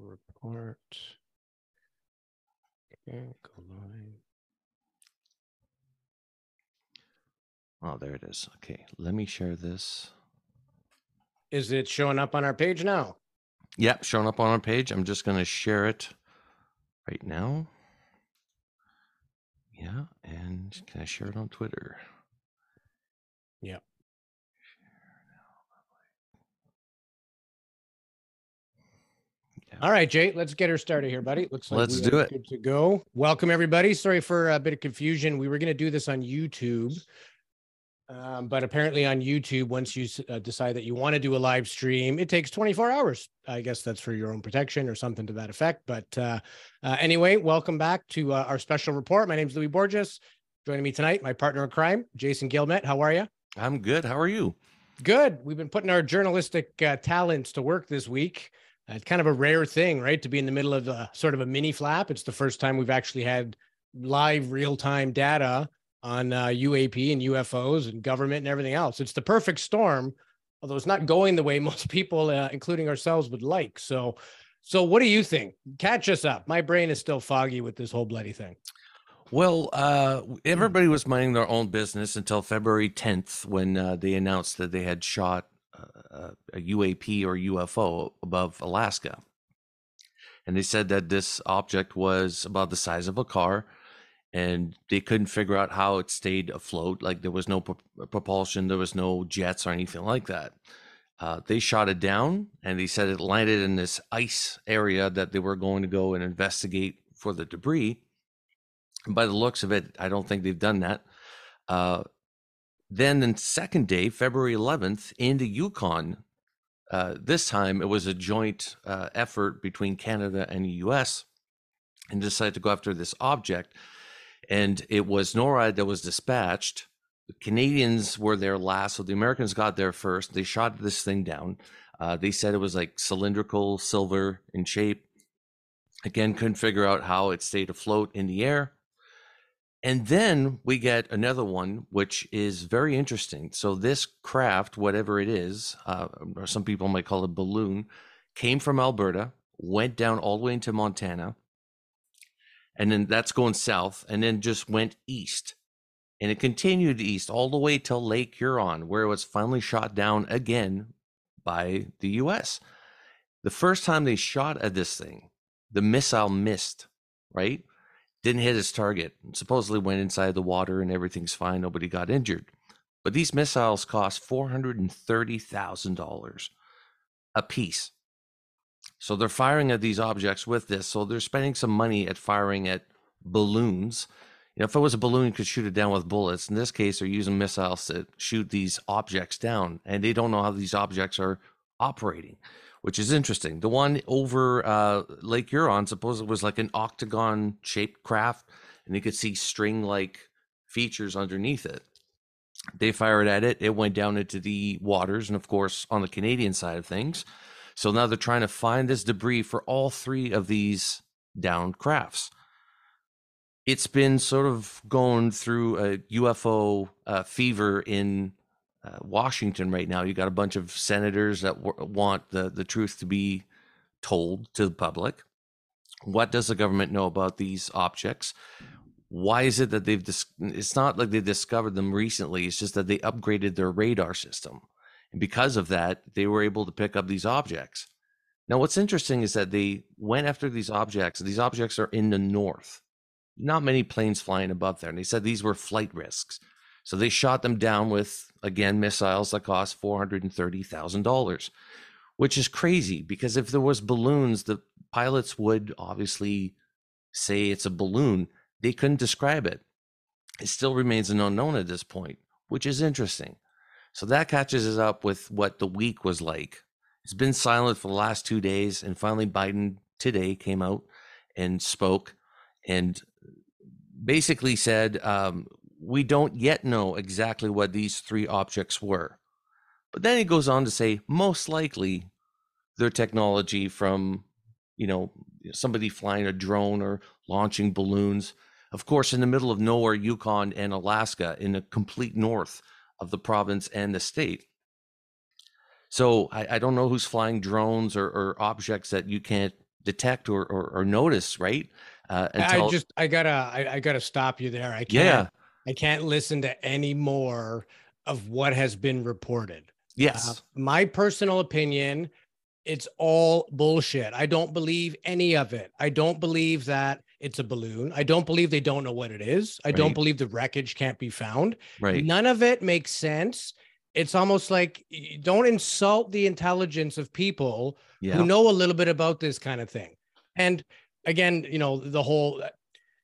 report. Okay, go live. Oh, there it is. Okay, let me share this. Is it showing up on our page now? Yep, showing up on our page. I'm just going to share it right now. Yeah, and can I share it on Twitter? Yep. All right, Jay, let's get her started here, buddy. Looks like Let's do it. Good to go. Welcome, everybody. Sorry for a bit of confusion. We were going to do this on YouTube, um, but apparently on YouTube, once you uh, decide that you want to do a live stream, it takes 24 hours. I guess that's for your own protection or something to that effect. But uh, uh, anyway, welcome back to uh, our special report. My name is Louis Borges. Joining me tonight, my partner in crime, Jason Guillemette. How are you? I'm good. How are you? Good. We've been putting our journalistic uh, talents to work this week. Uh, it's kind of a rare thing, right? To be in the middle of a sort of a mini flap. It's the first time we've actually had live real time data on uh, UAP and UFOs and government and everything else. It's the perfect storm, although it's not going the way most people, uh, including ourselves, would like. So, so what do you think? Catch us up. My brain is still foggy with this whole bloody thing. Well, uh, everybody was minding their own business until February 10th when uh, they announced that they had shot uh, a UAP or UFO above Alaska. And they said that this object was about the size of a car and they couldn't figure out how it stayed afloat. Like there was no pro- propulsion, there was no jets or anything like that. Uh, they shot it down and they said it landed in this ice area that they were going to go and investigate for the debris And by the looks of it, I don't think they've done that. Uh, then the second day, February 11th, in the Yukon, uh, this time it was a joint uh, effort between Canada and the US and decided to go after this object. And it was NORAD that was dispatched. The Canadians were there last, so the Americans got there first. They shot this thing down. Uh, they said it was like cylindrical, silver in shape. Again, couldn't figure out how it stayed afloat in the air. And then we get another one, which is very interesting. So this craft, whatever it is, uh, or some people might call it balloon, came from Alberta, went down all the way into Montana, and then that's going south, and then just went east, and it continued east all the way till Lake Huron, where it was finally shot down again by the U.S. The first time they shot at this thing, the missile missed, right? Didn't hit his target. Supposedly went inside the water and everything's fine. Nobody got injured. But these missiles cost four hundred and thirty thousand dollars a piece. So they're firing at these objects with this. So they're spending some money at firing at balloons. You know, if it was a balloon, you could shoot it down with bullets. In this case, they're using missiles to shoot these objects down, and they don't know how these objects are operating which is interesting. The one over uh, Lake Huron, suppose it was like an octagon shaped craft, and you could see string like features underneath it. They fired at it, it went down into the waters, and of course, on the Canadian side of things. So now they're trying to find this debris for all three of these downed crafts. It's been sort of going through a UFO uh, fever in uh, Washington right now. You got a bunch of senators that w- want the the truth to be told to the public. What does the government know about these objects? Why is it that they've? Dis- it's not like they discovered them recently. It's just that they upgraded their radar system, and because of that, they were able to pick up these objects. Now, what's interesting is that they went after these objects. These objects are in the north. Not many planes flying above there, and they said these were flight risks. So they shot them down with again missiles that cost four hundred and thirty thousand dollars, which is crazy because if there was balloons, the pilots would obviously say it's a balloon. They couldn't describe it. It still remains an unknown at this point, which is interesting. So that catches us up with what the week was like. It's been silent for the last two days, and finally Biden today came out and spoke and basically said um, we don't yet know exactly what these three objects were. But then he goes on to say, most likely their technology from, you know, somebody flying a drone or launching balloons. Of course, in the middle of nowhere, Yukon and Alaska, in the complete north of the province and the state. So I, I don't know who's flying drones or, or objects that you can't detect or, or, or notice, right? Uh, until... I just I gotta I, I, gotta stop you there. I can't yeah. I can't listen to any more of what has been reported. Yes. Uh, my personal opinion, it's all bullshit. I don't believe any of it. I don't believe that it's a balloon. I don't believe they don't know what it is. I right. don't believe the wreckage can't be found. Right. None of it makes sense. It's almost like don't insult the intelligence of people yeah. who know a little bit about this kind of thing. And again, you know, the whole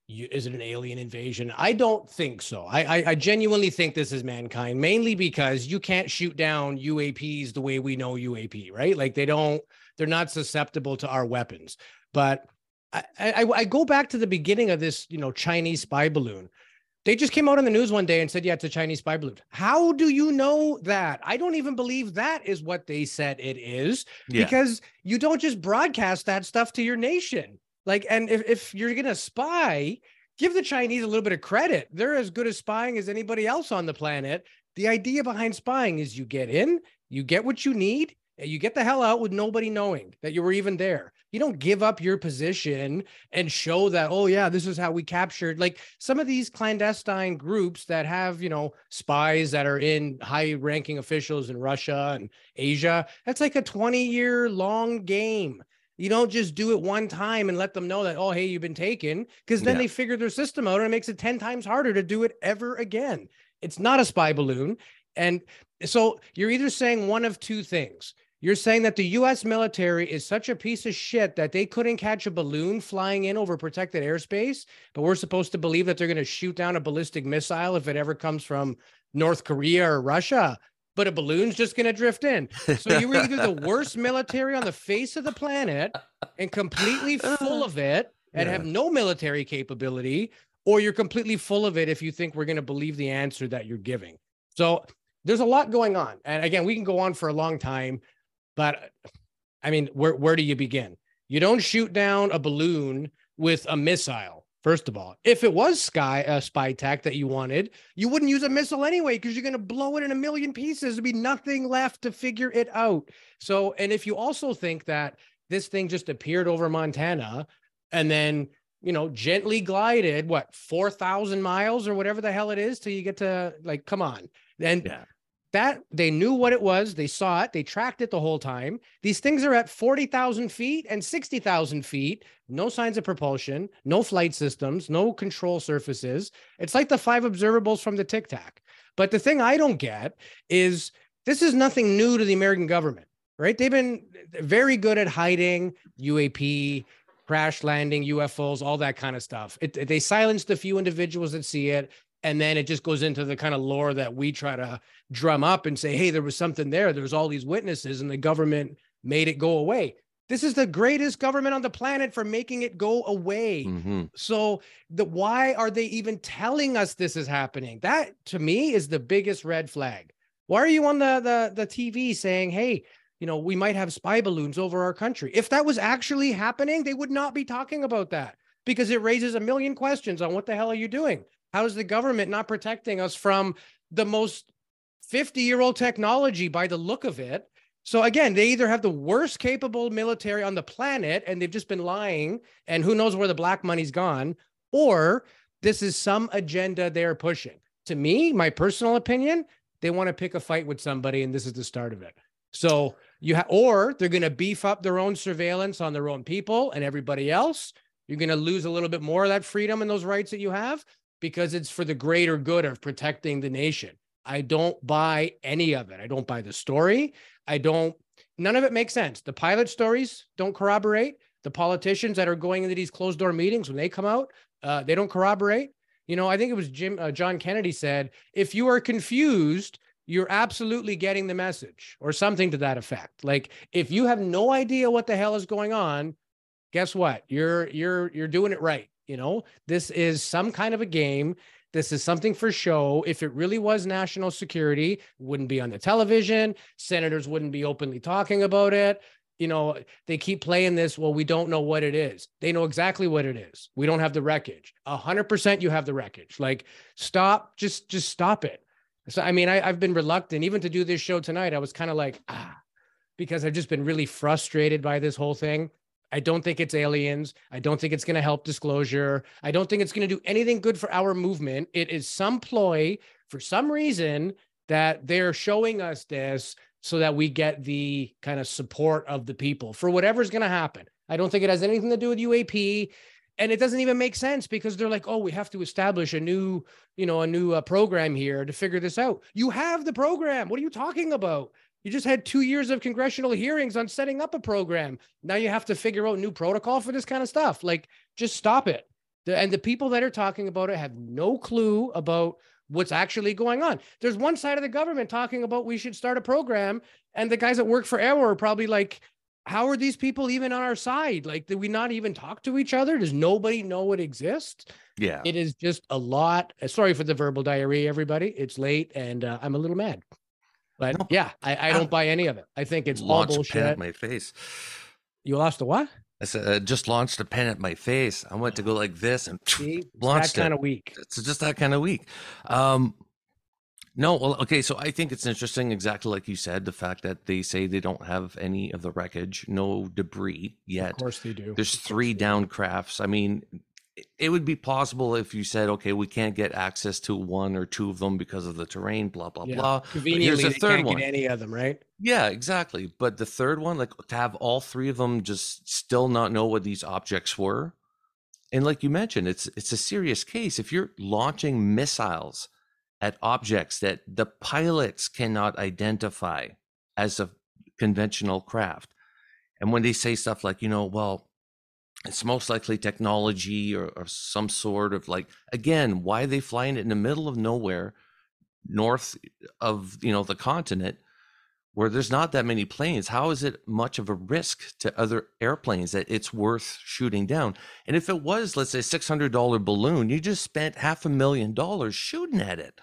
is it an alien invasion? I don't think so. I, I, I genuinely think this is mankind, mainly because you can't shoot down UAPs the way we know UAP, right? Like they don't, they're not susceptible to our weapons. But I, I, I go back to the beginning of this, you know, Chinese spy balloon. They just came out on the news one day and said, yeah, it's a Chinese spy balloon. How do you know that? I don't even believe that is what they said it is yeah. because you don't just broadcast that stuff to your nation. Like, and if, if you're going to spy, give the Chinese a little bit of credit. They're as good at spying as anybody else on the planet. The idea behind spying is you get in, you get what you need, and you get the hell out with nobody knowing that you were even there. You don't give up your position and show that, oh, yeah, this is how we captured. Like some of these clandestine groups that have, you know, spies that are in high ranking officials in Russia and Asia, that's like a 20 year long game. You don't just do it one time and let them know that, oh, hey, you've been taken, because then yeah. they figure their system out and it makes it 10 times harder to do it ever again. It's not a spy balloon. And so you're either saying one of two things. You're saying that the US military is such a piece of shit that they couldn't catch a balloon flying in over protected airspace, but we're supposed to believe that they're going to shoot down a ballistic missile if it ever comes from North Korea or Russia but a balloon's just going to drift in. So you were either the worst military on the face of the planet and completely full of it and yeah. have no military capability, or you're completely full of it if you think we're going to believe the answer that you're giving. So there's a lot going on. And again, we can go on for a long time, but I mean, where, where do you begin? You don't shoot down a balloon with a missile First of all, if it was sky uh, spy tech that you wanted, you wouldn't use a missile anyway because you're going to blow it in a million pieces. There'd be nothing left to figure it out. So, and if you also think that this thing just appeared over Montana and then you know gently glided what 4000 miles or whatever the hell it is till you get to like come on and yeah that they knew what it was they saw it they tracked it the whole time. These things are at 40,000 feet and 60,000 feet no signs of propulsion no flight systems no control surfaces. It's like the five observables from the tic tac. But the thing i don't get is this is nothing new to the american government right? They've been very good at hiding uap crash landing ufos all that kind of stuff. It, they silenced a few individuals that see it and then it just goes into the kind of lore that we try to drum up and say hey there was something there. There's all these witnesses and the government made it go away. This is the greatest government on the planet for making it go away. Mm-hmm. so the why are they even telling us this is happening? That to me is the biggest red flag. Why are you on the the, the tv saying hey you know we might have spy balloons over our country? If that was actually happening they would not be talking about that because it raises a million questions on what the hell are you doing how is the government not protecting us from the most 50 year old technology by the look of it? So again, they either have the worst capable military on the planet and they've just been lying and who knows where the black money's gone, or this is some agenda they're pushing. To me, my personal opinion, they want to pick a fight with somebody and this is the start of it. So you have, or they're going to beef up their own surveillance on their own people and everybody else. You're going to lose a little bit more of that freedom and those rights that you have because it's for the greater good of protecting the nation. I don't buy any of it. I don't buy the story. I don't, none of it makes sense. The pilot stories don't corroborate. The politicians that are going into these closed door meetings, when they come out, uh, they don't corroborate. You know, I think it was Jim, uh, John Kennedy said, if you are confused, you're absolutely getting the message or something to that effect. Like if you have no idea what the hell is going on, guess what? You're, you're, you're doing it right. You know, this is some kind of a game. This is something for show. If it really was national security, wouldn't be on the television. Senators wouldn't be openly talking about it. You know, they keep playing this. Well, we don't know what it is. They know exactly what it is. We don't have the wreckage. A hundred percent, you have the wreckage. Like, stop. Just, just stop it. So, I mean, I, I've been reluctant even to do this show tonight. I was kind of like, ah, because I've just been really frustrated by this whole thing. I don't think it's aliens. I don't think it's going to help disclosure. I don't think it's going to do anything good for our movement. It is some ploy for some reason that they're showing us this so that we get the kind of support of the people for whatever's going to happen. I don't think it has anything to do with UAP and it doesn't even make sense because they're like oh we have to establish a new you know a new uh, program here to figure this out you have the program what are you talking about you just had two years of congressional hearings on setting up a program now you have to figure out new protocol for this kind of stuff like just stop it the, and the people that are talking about it have no clue about what's actually going on there's one side of the government talking about we should start a program and the guys that work for AARO are probably like how are these people even on our side? Like, did we not even talk to each other? Does nobody know it exists? Yeah. It is just a lot. Sorry for the verbal diarrhea, everybody. It's late and uh, I'm a little mad. But no, yeah, I, I don't buy any of it. I think it's all bullshit. A pen at my face. You lost a what? I said, I just launched a pen at my face. I went to go like this and See, launched that kind of week. It's just that kind of week. Um, no, well, okay. So I think it's interesting, exactly like you said, the fact that they say they don't have any of the wreckage, no debris yet. Of course they do. There's three down crafts. I mean, it would be possible if you said, okay, we can't get access to one or two of them because of the terrain, blah blah yeah. blah. Conveniently, here's a third one. any of them, right? Yeah, exactly. But the third one, like to have all three of them just still not know what these objects were, and like you mentioned, it's it's a serious case. If you're launching missiles at objects that the pilots cannot identify as a conventional craft. And when they say stuff like, you know, well, it's most likely technology or, or some sort of like, again, why they flying it in the middle of nowhere, north of, you know, the continent? where there's not that many planes, how is it much of a risk to other airplanes that it's worth shooting down? And if it was, let's say, $600 balloon, you just spent half a million dollars shooting at it.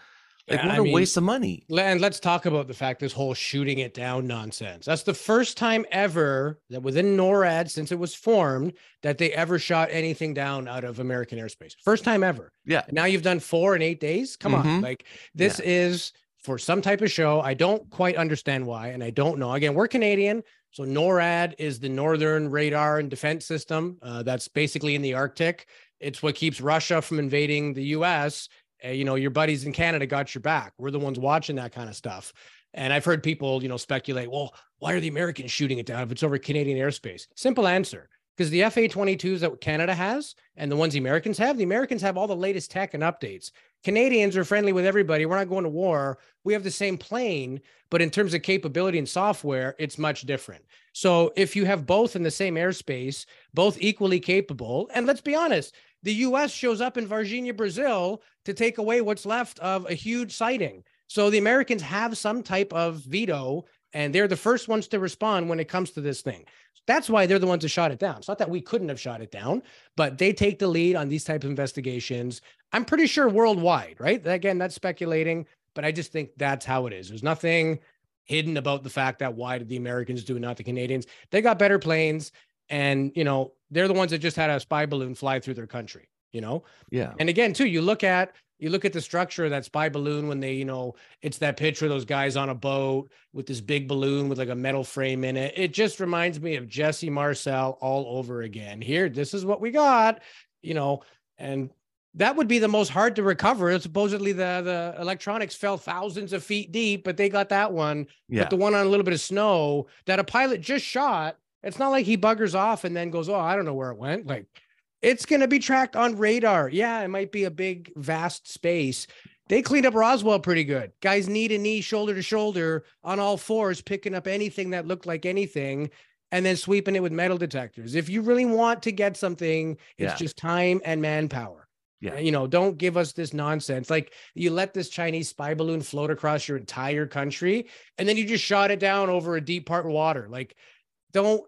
Like, yeah, what I a mean, waste of money. And let's talk about the fact this whole shooting it down nonsense. That's the first time ever that within NORAD, since it was formed, that they ever shot anything down out of American airspace. First time ever. Yeah. now you've done four in eight days. Come mm-hmm. on. Like, this yeah. is for some type of show. I don't quite understand why, and I don't know. Again, we're Canadian, so NORAD is the Northern Radar and Defense System. Uh, that's basically in the Arctic. It's what keeps Russia from invading the U.S. Uh, you know, your buddies in Canada got your back. We're the ones watching that kind of stuff. And I've heard people, you know, speculate, well, why are the Americans shooting it down if it's over Canadian airspace? Simple answer because the FA 22s that Canada has and the ones the Americans have, the Americans have all the latest tech and updates. Canadians are friendly with everybody. We're not going to war. We have the same plane, but in terms of capability and software, it's much different. So if you have both in the same airspace, both equally capable, and let's be honest, the US shows up in Varginha, Brazil to take away what's left of a huge sighting. So the Americans have some type of veto and they're the first ones to respond when it comes to this thing. That's why they're the ones that shot it down. It's not that we couldn't have shot it down, but they take the lead on these type of investigations. I'm pretty sure worldwide, right? Again, that's speculating, but I just think that's how it is. There's nothing hidden about the fact that why did the Americans do it, not the Canadians? They got better planes, and you know they're the ones that just had a spy balloon fly through their country. You know, yeah. And again, too, you look at you look at the structure of that spy balloon when they, you know, it's that picture of those guys on a boat with this big balloon with like a metal frame in it. It just reminds me of Jesse Marcel all over again. Here, this is what we got, you know, and that would be the most hard to recover. Supposedly the the electronics fell thousands of feet deep, but they got that one. Yeah. But the one on a little bit of snow that a pilot just shot, it's not like he buggers off and then goes, "Oh, I don't know where it went." Like it's going to be tracked on radar. Yeah, it might be a big, vast space. They cleaned up Roswell pretty good. Guys, knee to knee, shoulder to shoulder, on all fours, picking up anything that looked like anything and then sweeping it with metal detectors. If you really want to get something, it's yeah. just time and manpower. Yeah. You know, don't give us this nonsense. Like you let this Chinese spy balloon float across your entire country and then you just shot it down over a deep part of water. Like, don't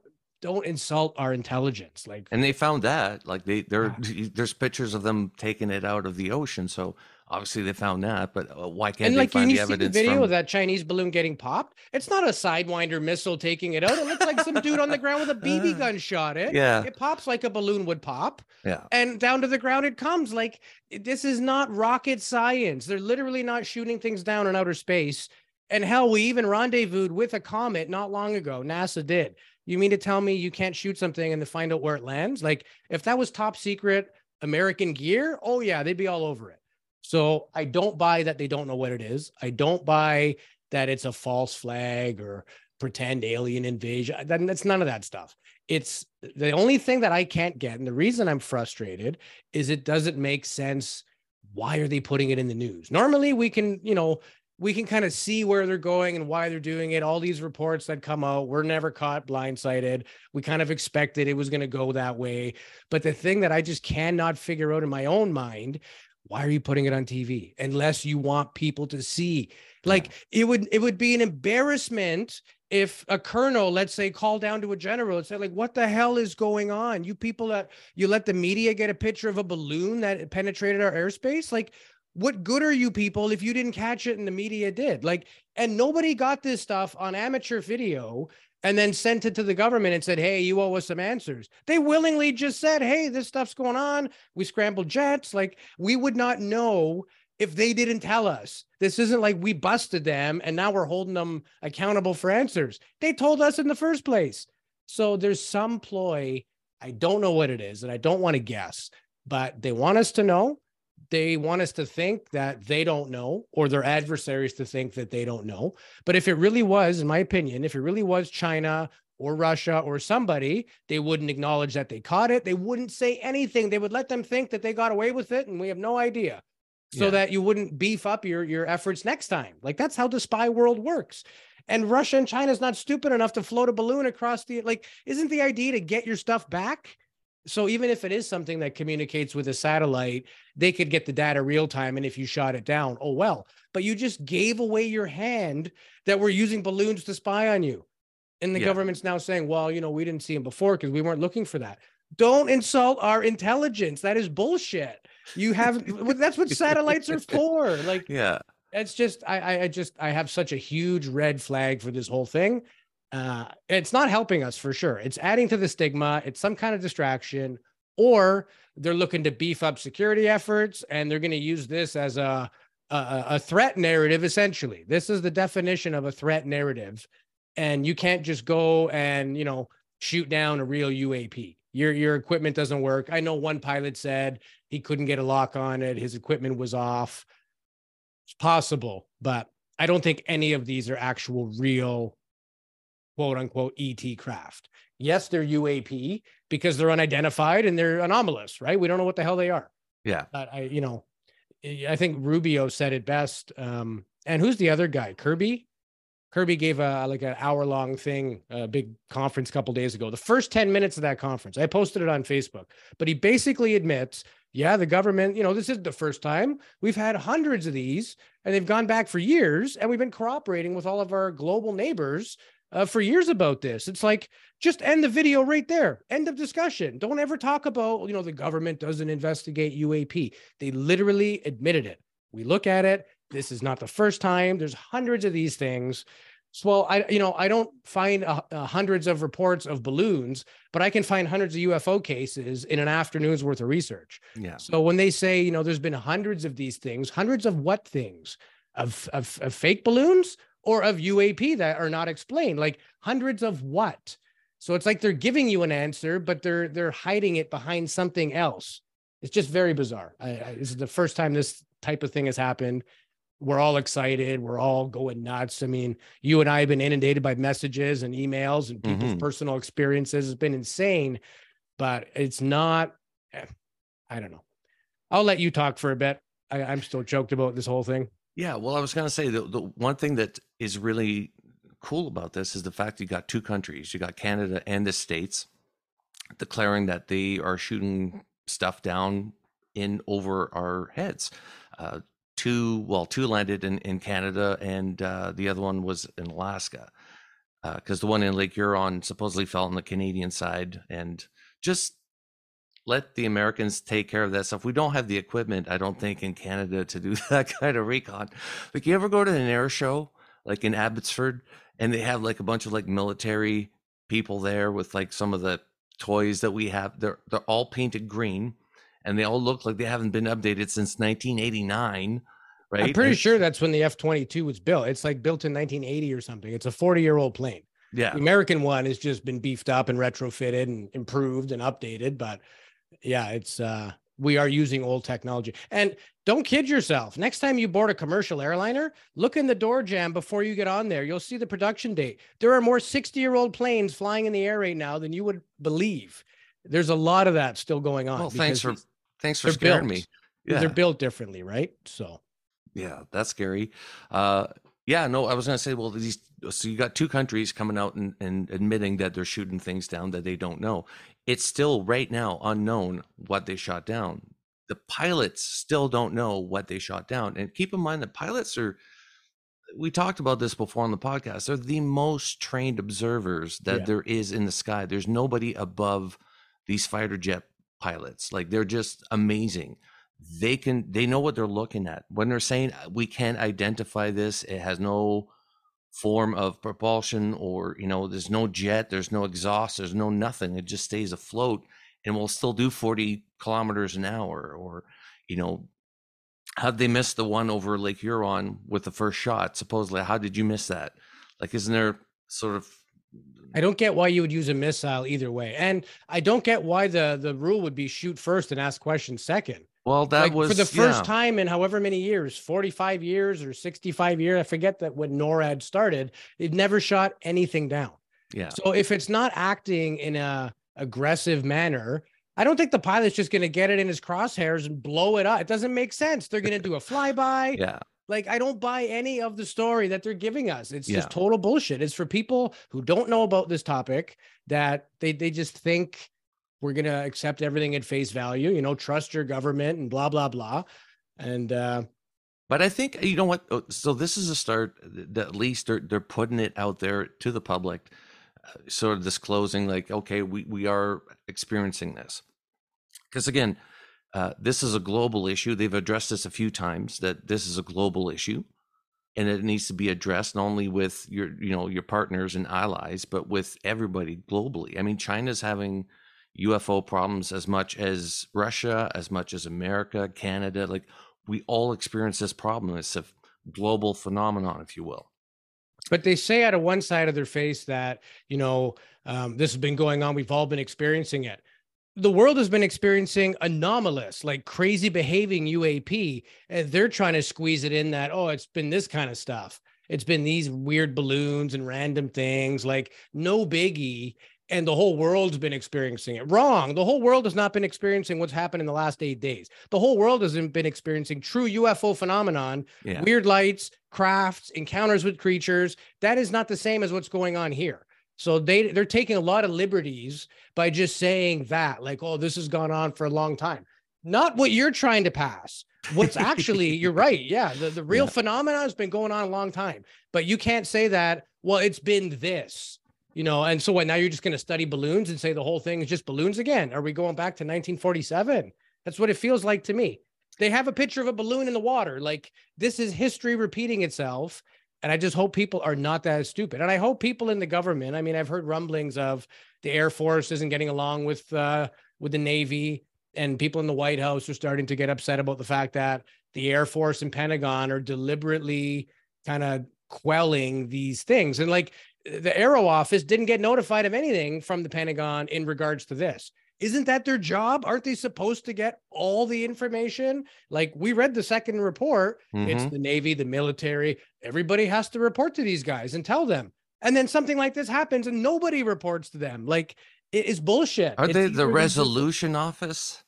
don't insult our intelligence like and they found that like they there there's pictures of them taking it out of the ocean so obviously they found that but uh, why can't and they like find you the evidence the video from... of that chinese balloon getting popped? It's not a sidewinder missile taking it out it looks like some dude on the ground with a bb gun shot it. Yeah. It pops like a balloon would pop. Yeah. And down to the ground it comes like this is not rocket science. They're literally not shooting things down in outer space. And hell we even rendezvoused with a comet not long ago nasa did You mean to tell me you can't shoot something and then find out where it lands? Like if that was top secret American gear, oh yeah, they'd be all over it. So I don't buy that they don't know what it is. I don't buy that it's a false flag or pretend alien invasion. That's none of that stuff. It's the only thing that I can't get. And the reason I'm frustrated is it doesn't make sense. Why are they putting it in the news? Normally we can, you know, we can kind of see where they're going and why they're doing it. All these reports that come out, we're never caught blindsided. We kind of expected it was going to go that way. But the thing that I just cannot figure out in my own mind why are you putting it on TV unless you want people to see? Like it would it would be an embarrassment if a colonel, let's say, called down to a general and said, like, what the hell is going on? You people that you let the media get a picture of a balloon that penetrated our airspace. Like, what good are you people if you didn't catch it and the media did? Like, and nobody got this stuff on amateur video and then sent it to the government and said, Hey, you owe us some answers. They willingly just said, Hey, this stuff's going on. We scrambled jets. Like we would not know if they didn't tell us. This isn't like we busted them and now we're holding them accountable for answers. They told us in the first place. So there's some ploy. I don't know what it is and I don't want to guess, but they want us to know they want us to think that they don't know or their adversaries to think that they don't know. But if it really was, in my opinion, if it really was China or Russia or somebody, they wouldn't acknowledge that they caught it. They wouldn't say anything. They would let them think that they got away with it and we have no idea. So yeah. that you wouldn't beef up your your efforts next time. Like that's how the spy world works. And Russia and China is not stupid enough to float a balloon across the like isn't the idea to get your stuff back? So even if it is something that communicates with a satellite they could get the data real time and if you shot it down oh well. But you just gave away your hand that we're using balloons to spy on you. And the yeah. government's now saying well you know we didn't see him before because we weren't looking for that. Don't insult our intelligence. That is bullshit. You have that's what satellites are for. Like yeah. it's just I, I just i have such a huge red flag for this whole thing uh, it's not helping us for sure. It's adding to the stigma. It's some kind of distraction, or they're looking to beef up security efforts and they're going to use this as a, a, a threat narrative. Essentially, this is the definition of a threat narrative, and you can't just go and you know shoot down a real UAP. Your your equipment doesn't work. I know one pilot said he couldn't get a lock on it. His equipment was off. It's possible, but I don't think any of these are actual real quote unquote ET craft. Yes, they're UAP because they're unidentified and they're anomalous, right? We don't know what the hell they are. Yeah. But I, you know, I think Rubio said it best. Um, and who's the other guy? Kirby. Kirby gave a like an hour long thing, a big conference a couple days ago. The first 10 minutes of that conference, I posted it on Facebook, but he basically admits, yeah, the government, you know, this isn't the first time. We've had hundreds of these and they've gone back for years and we've been cooperating with all of our global neighbors uh, for years about this. It's like just end the video right there. End of discussion. Don't ever talk about, you know, the government doesn't investigate UAP. They literally admitted it. We look at it. This is not the first time. There's hundreds of these things. So, well, I, you know, I don't find uh, uh, hundreds of reports of balloons, but I can find hundreds of UFO cases in an afternoon's worth of research. Yeah. So when they say, you know, there's been hundreds of these things, hundreds of what things? Of, of, of fake balloons or of UAP that are not explained, like hundreds of what? So it's like they're giving you an answer, but they're they're hiding it behind something else. It's just very bizarre. I, I, this is the first time this type of thing has happened. We're all excited. We're all going nuts. I mean, you and I have been inundated by messages and emails and people's mm-hmm. personal experiences. It's been insane, but it's not. Eh, I don't know. I'll let you talk for a bit. I, I'm still choked about this whole thing. Yeah, well, I was going to say the, the one thing that is really cool about this is the fact you got two countries, you got Canada and the States declaring that they are shooting stuff down in over our heads. Uh, two, well, two landed in, in Canada and uh, the other one was in Alaska. Because uh, the one in Lake Huron supposedly fell on the Canadian side, and just let the Americans take care of that stuff. We don't have the equipment, I don't think, in Canada to do that kind of recon. Like, you ever go to an air show, like in Abbotsford, and they have like a bunch of like military people there with like some of the toys that we have. They're they're all painted green, and they all look like they haven't been updated since 1989. Right? I'm pretty and, sure that's when the F 22 was built. It's like built in 1980 or something. It's a 40 year old plane. Yeah. The American one has just been beefed up and retrofitted and improved and updated. But yeah, it's uh we are using old technology. And don't kid yourself. Next time you board a commercial airliner, look in the door jam before you get on there. You'll see the production date. There are more 60 year old planes flying in the air right now than you would believe. There's a lot of that still going on. Well, thanks for thanks for scaring built. me. Yeah. They're built differently, right? So Yeah, that's scary. Uh, yeah, no, I was gonna say, well, these so you got two countries coming out and, and admitting that they're shooting things down that they don't know. It's still right now unknown what they shot down. The pilots still don't know what they shot down. And keep in mind that pilots are we talked about this before on the podcast. They're the most trained observers that Yeah. there is in the sky. There's nobody above these fighter jet pilots. Like they're just amazing. They can they know what they're looking at. When they're saying "Uh, we can't identify this, it has no form of propulsion or you know, there's no jet, there's no exhaust, there's no nothing. It just stays afloat and will still do 40 kilometers an hour or you know how'd they miss the one over Lake Huron with the first shot? Supposedly, how did you miss that? Like, isn't there sort of I don't get why you would use a missile either way. And I don't get why the the rule would be shoot first and ask questions second. Well, that like was for the first yeah. time in however many years 45 years or 65 years i forget that when norad started it never shot anything down. Yeah, so if it's not acting in a aggressive manner i don't think the pilot's just going to get it in his crosshairs and blow it up. It doesn't make sense. They're going to do a flyby. Yeah, like i don't buy any of the story that they're giving us. It's Yeah. just total bullshit. It's for people who don't know about this topic that they they just think we're going to accept everything at face value you know trust your government and blah blah blah and uh But I think you know what. uh, So this is a start. At least they're they're putting it out there to the public, uh, sort of disclosing like, okay, we we are experiencing this. Because again, uh, this is a global issue. They've addressed this a few times that this is a global issue, and it needs to be addressed not only with your you know your partners and allies, but with everybody globally. I mean, China's having UFO problems as much as Russia, as much as America, Canada. Like we all experience this problem. It's a global phenomenon, if you will. but they say out of one side of their face that you know um, this has been going on we've all been experiencing it the world has been experiencing anomalous like crazy behaving uap and they're trying to squeeze it in that oh it's been this kind of stuff it's been these weird balloons and random things like no biggie and the whole world's been experiencing it wrong the whole world has not been experiencing what's happened in the last eight days the whole world hasn't been experiencing true ufo phenomenon Yeah. weird lights, crafts, encounters with creatures. That is not the same as what's going on here. So they they're taking a lot of liberties by just saying that, like, oh, this has gone on for a long time. Not what you're trying to pass. What's actually, you're right. Yeah. The, the real Yeah. phenomena has been going on a long time. But you can't say that, well, it's been this, you know. And so what now you're just going to study balloons and say the whole thing is just balloons again? Are we going back to 1947? That's what it feels like to me. They have a picture of a balloon in the water. Like this is history repeating itself. And I just hope people are not that stupid. And I hope people in the government, I mean, I've heard rumblings of the Air Force isn't getting along with uh with the Navy and people in the White House are starting to get upset about the fact that the Air Force and Pentagon are deliberately kind of quelling these things. And like the AARO office didn't get notified of anything from the Pentagon in regards to this. Isn't that their job? Aren't they supposed to get all the information? Like we read the second report, it's Mhm. the Navy, the military, everybody has to report to these guys and tell them. And then something like this happens and nobody reports to them. Like it is bullshit. Are It's they the resolution office?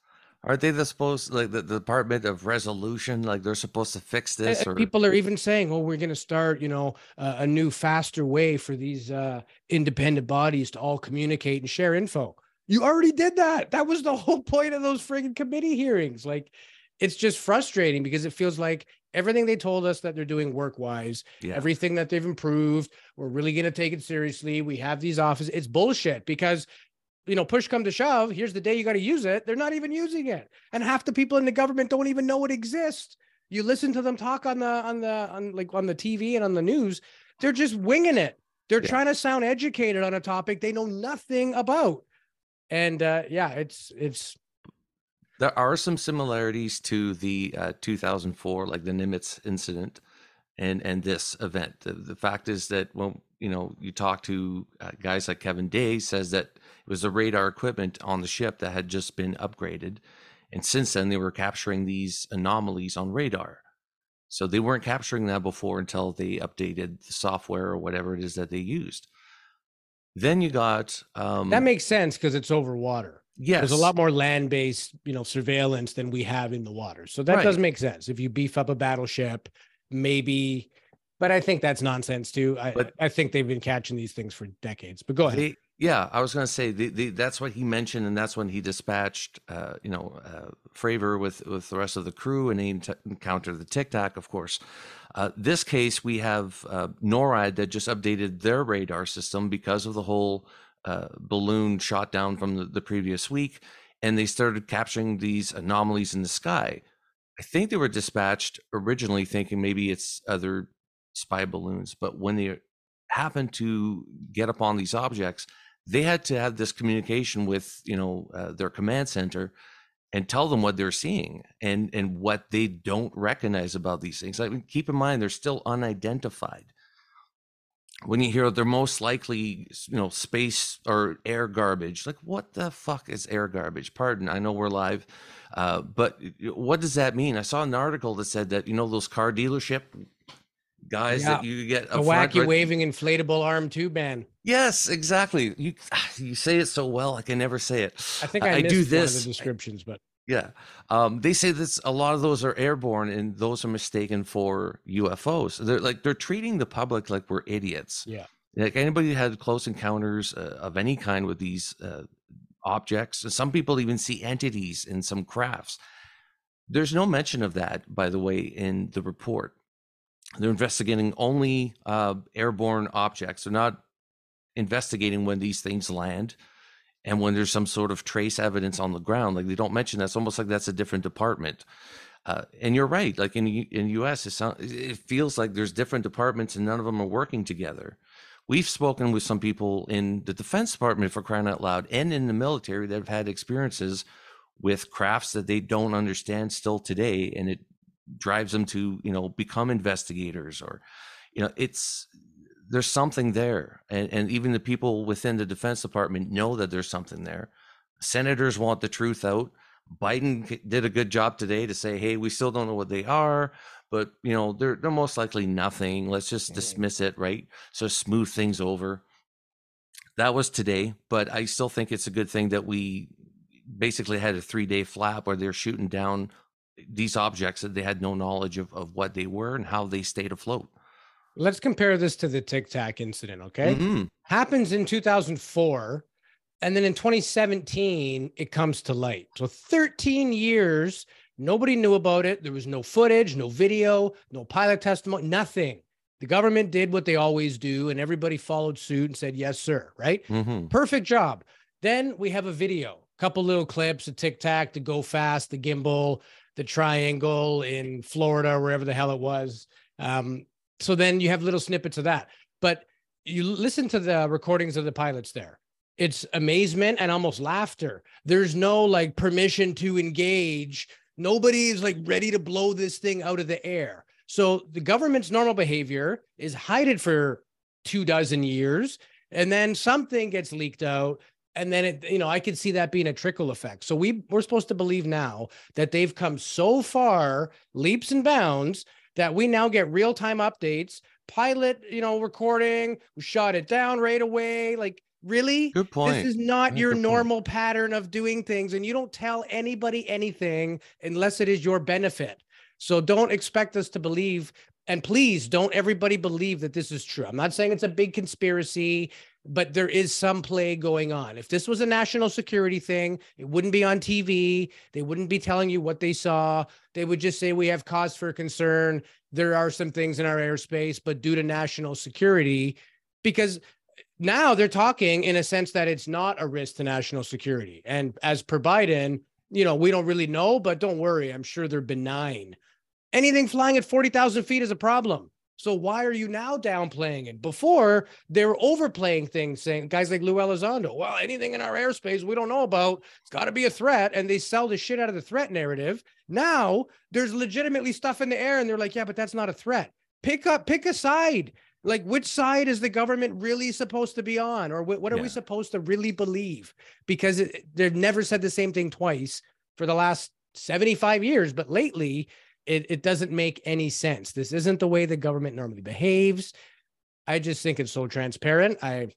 Are they the supposed like the, the Department of Resolution? Like they're supposed to fix this or people are even saying, "Oh, we're going to start, you know, uh, a new, faster way for these uh, independent bodies to all communicate and share info." You already did that. That was the whole point of those frigging committee hearings. Like, it's just frustrating because it feels like everything they told us that they're doing work-wise, yeah. everything that they've improved, we're really going to take it seriously. We have these offices. It's bullshit because you know, push come to shove, here's the day you got to use it. They're not even using it. And half the people in the government don't even know it exists. You listen to them talk on the on the on like on the TV and on the news, they're just winging it. They're Yeah. trying to sound educated on a topic they know nothing about. And uh yeah, it's it's There are some similarities to the uh, 2004, like the Nimitz incident, and and this event. The, the fact is that when you know you talk to uh, guys like Kevin Day says that it was the radar equipment on the ship that had just been upgraded, and since then they were capturing these anomalies on radar. So they weren't capturing that before until they updated the software or whatever it is that they used. Then you got um, that makes sense because it's over water. Yes. There's a lot more land-based, you know, surveillance than we have in the water. So that Right. does make sense. If you beef up a battleship, maybe but I think that's nonsense too. I But- I think they've been catching these things for decades. But go ahead. They, yeah, I was going to say the, the, that's what he mentioned, and that's when he dispatched, uh, you know, uh, Fravor with with the rest of the crew, and ent- encountered the Tic Tac, of course. Uh, this case, we have uh, NORAD that just updated their radar system because of the whole uh, balloon shot down from the, the previous week, and they started capturing these anomalies in the sky. I think they were dispatched originally thinking maybe it's other spy balloons, but when they happened to get upon these objects, they had to have this communication with you know uh, their command center and tell them what they're seeing and and what they don't recognize about these things. I mean, keep in mind they're still unidentified. When you hear they're most likely, you know, space or air garbage, like what the fuck is air garbage? Pardon, I know we're live, uh, but what does that mean? I saw an article that said that you know those car dealership guys that you get a front, wacky right? waving inflatable arm tube man. Yes, exactly. You you say it so well, I can never say it. I think I, I do one of this. the descriptions, but Yeah. Um, they say this a lot of those are airborne and those are mistaken for UFOs. They're like they're treating the public like we're idiots. yeah. Like anybody who had close encounters uh, of any kind with these uh, objects. and Some people even see entities in some crafts. There's no mention of that, by the way, in the report. They're investigating only uh, airborne objects. They're not investigating when these things land and when there's some sort of trace evidence on the ground. Like they don't mention that. It's almost like that's a different department. Uh, and you're right. Like in in U.S., it, sound, it feels like there's different departments and none of them are working together. We've spoken with some people in the Defense Department for crying out loud, and in the military that have had experiences with crafts that they don't understand still today, and it drives them to you know become investigators or you know it's there's something there. And, and even the people within the defense department know that there's something there. Senators want the truth out. Biden did a good job today to say hey we still don't know what they are but you know they're they're most likely nothing. Let's just dismiss it right? So smooth things over. That was today but i still think it's a good thing that we basically had a three day flap where they're shooting down these objects that they had no knowledge of, of what they were and how they stayed afloat Let's compare this to the Tic Tac incident, okay? Mhm. Happens in 2004. And then in 2017, it comes to light. So 13 years, nobody knew about it. There was no footage, no video, no pilot testimony, nothing. The government did what they always do, and everybody followed suit and said, yes, sir, right? Mhm. Perfect job. Then we have a video, a couple little clips, a tic tac, the go fast, the gimbal, the triangle in Florida, wherever the hell it was. Um, so then you have little snippets of that. But you listen to the recordings of the pilots there. It's amazement and almost laughter. There's no like permission to engage. Nobody's like ready to blow this thing out of the air. So the government's normal behavior is hide it for two dozen years and then something gets leaked out and then it you know i could see that being a trickle effect so we we're supposed to believe now that they've come so far leaps and bounds that we now get real-time updates pilot you know recording we shot it down right away like really Good point. this is not Yeah, your good point. normal pattern of doing things and you don't tell anybody anything unless it is your benefit so don't expect us to believe and please don't everybody believe that this is true i'm not saying it's a big conspiracy but there is some play going on. If this was a national security thing, it wouldn't be on TV. They wouldn't be telling you what they saw. They would just say, we have cause for concern. There are some things in our airspace, but due to national security, because now they're talking in a sense that it's not a risk to national security. And as per Biden, you know, we don't really know, but don't worry. I'm sure they're benign. Anything flying at 40,000 feet is a problem. So why are you now downplaying it? Before they were overplaying things, saying guys like Lou Elizondo, well, anything in our airspace we don't know about, it's got to be a threat, and they sell the shit out of the threat narrative. Now there's legitimately stuff in the air, and they're like, yeah, but that's not a threat. pick up, pick a side. Like, which side is the government really supposed to be on, or what, what are Yeah. we supposed to really believe? Because it, they've never said the same thing twice for the last 75 years, but lately it, it doesn't make any sense. This isn't the way the government normally behaves. I just think it's so transparent. I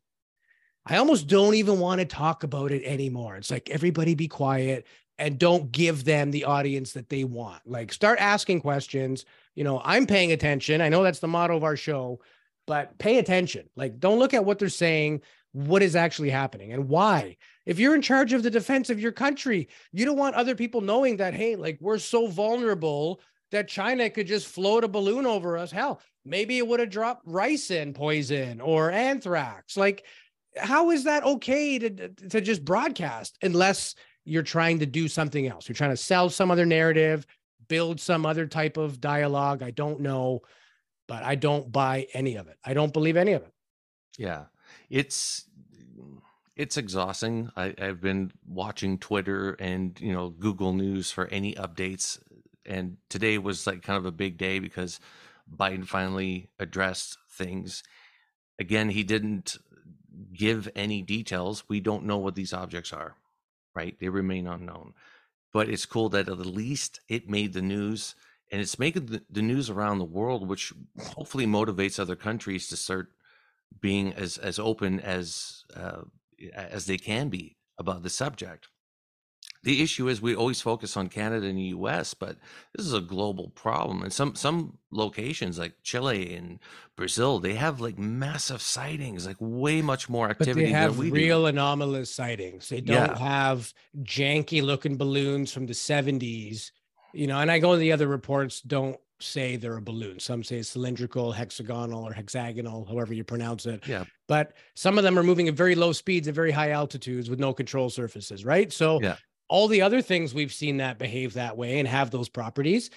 I almost don't even want to talk about it anymore. It's like everybody be quiet and don't give them the audience that they want. Like start asking questions. You know, I'm paying attention. I know that's the motto of our show, but pay attention. Like don't look at what they're saying, what is actually happening and why. If you're in charge of the defense of your country, you don't want other people knowing that hey, like we're so vulnerable that China could just float a balloon over us. Hell, maybe it would have dropped ricin poison or anthrax. Like how is that okay to to just broadcast unless you're trying to do something else you're trying to sell some other narrative build some other type of dialogue i don't know but i don't buy any of it i don't believe any of it Yeah, it's it's exhausting. I, I've been watching Twitter and you know Google News for any updates, and today was like kind of a big day because Biden finally addressed things. Again, he didn't give any details. We don't know what these objects are, right? They remain unknown. But it's cool that at least it made the news and it's making the, news around the world, which hopefully motivates other countries to start being as as open as uh, as they can be about the subject. The issue is we always focus on Canada and the U.S., but this is a global problem. And some some locations like Chile and Brazil, they have like massive sightings, like way much more activity. but they have than we real do. anomalous sightings they don't Yeah. have janky looking balloons from the 70s you know and i go to the other reports don't say they're a balloon some say cylindrical hexagonal or hexagonal however you pronounce it Yeah. but some of them are moving at very low speeds at very high altitudes with no control surfaces right so Yeah. All the other things we've seen that behave that way and have those properties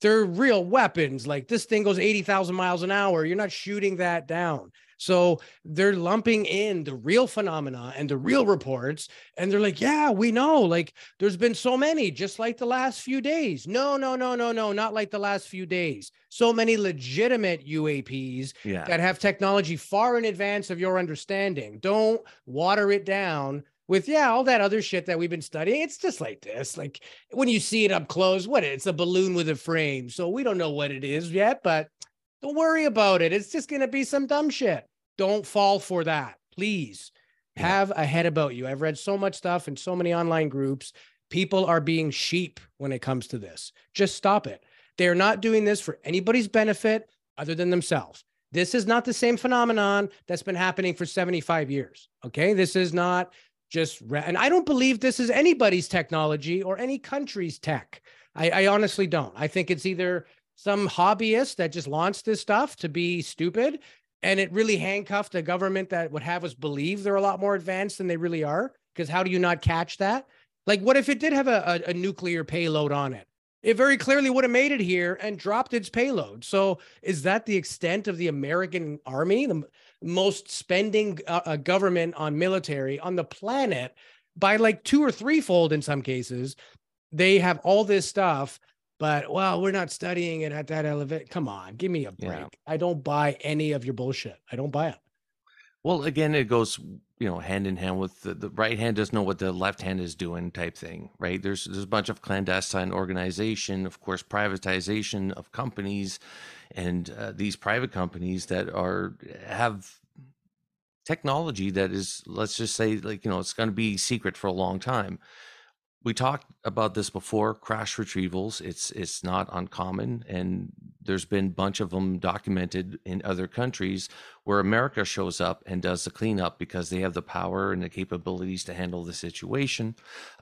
they're real weapons. Like this thing goes 80,000 miles an hour. You're not shooting that down. So they're lumping in the real phenomena and the real reports and they're like yeah we know. Like there's been so many just like the last few days. No no no no no not like the last few days. So many legitimate uaps Yeah. that have technology far in advance of your understanding. Don't water it down with yeah, all that other shit that we've been studying. It's just like this. Like when you see it up close, what it's a balloon with a frame. So we don't know what it is yet, but don't worry about it. It's just gonna be some dumb shit. Don't fall for that, please. Yeah. Have a head about you. I've read so much stuff in so many online groups. People are being sheep when it comes to this. Just stop it. They're not doing this for anybody's benefit other than themselves. This is not the same phenomenon that's been happening for 75 years. Okay. This is not just, ra- and I don't believe this is anybody's technology or any country's tech. I, I honestly don't. I think it's either some hobbyist that just launched this stuff to be stupid and it really handcuffed a government that would have us believe they're a lot more advanced than they really are. Because how do you not catch that? Like, what if it did have a, a, a nuclear payload on it? It very clearly would have made it here and dropped its payload. So, is that the extent of the American army, the most spending uh, uh, government on military on the planet by like two or threefold in some cases? They have all this stuff, but well, we're not studying it at that elevate. Come on, give me a break. Yeah. I don't buy any of your bullshit. I don't buy it. Well, again, it goes you know hand in hand with the, the right hand doesn't know what the left hand is doing type thing, right? There's there's a bunch of clandestine organization, of course, privatization of companies, and uh, these private companies that are have technology that is let's just say like you know it's going to be secret for a long time we talked about this before crash retrievals it's it's not uncommon and there's been a bunch of them documented in other countries where america shows up and does the cleanup because they have the power and the capabilities to handle the situation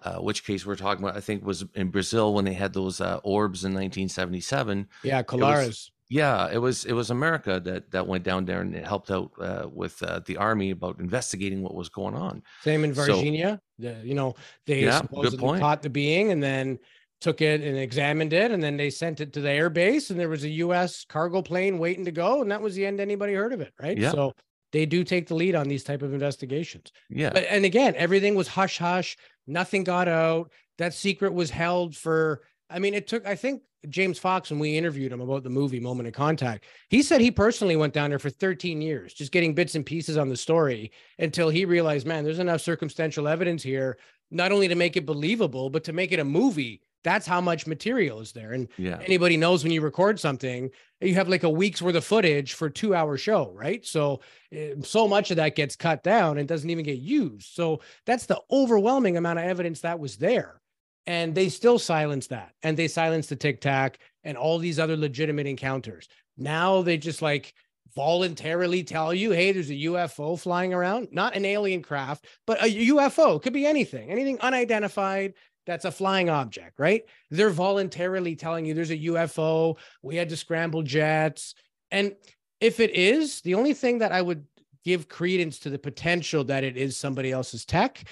uh, which case we're talking about i think was in brazil when they had those uh, orbs in 1977 Yeah, Colares. yeah, it was it was America that that went down there and it helped out uh, with uh, the army about investigating what was going on. Same in Varginha. The, you know, they Yeah, supposedly caught the being and then took it and examined it, and then they sent it to the air base, and there was a U.S. cargo plane waiting to go, and that was the end anybody heard of it, right? Yeah. So they do take the lead on these type of investigations. Yeah, But and again, everything was hush hush. Nothing got out. That secret was held for. I mean, it took. I think James Fox when we interviewed him about the movie Moment of Contact. He said he personally went down there for 13 years, just getting bits and pieces on the story until he realized, man, there's enough circumstantial evidence here, not only to make it believable, but to make it a movie. That's how much material is there. And Yeah. anybody knows when you record something, you have like a week's worth of footage for a two hour show, right? So, eh, so much of that gets cut down and doesn't even get used. So, that's the overwhelming amount of evidence that was there. And they still silence that and they silenced the Tic Tac and all these other legitimate encounters. Now they just like voluntarily tell you, hey, there's a UFO flying around, not an alien craft, but a UFO could be anything, anything unidentified that's a flying object, right? They're voluntarily telling you there's a UFO. We had to scramble jets. And if it is, the only thing that I would give credence to the potential that it is somebody else's tech,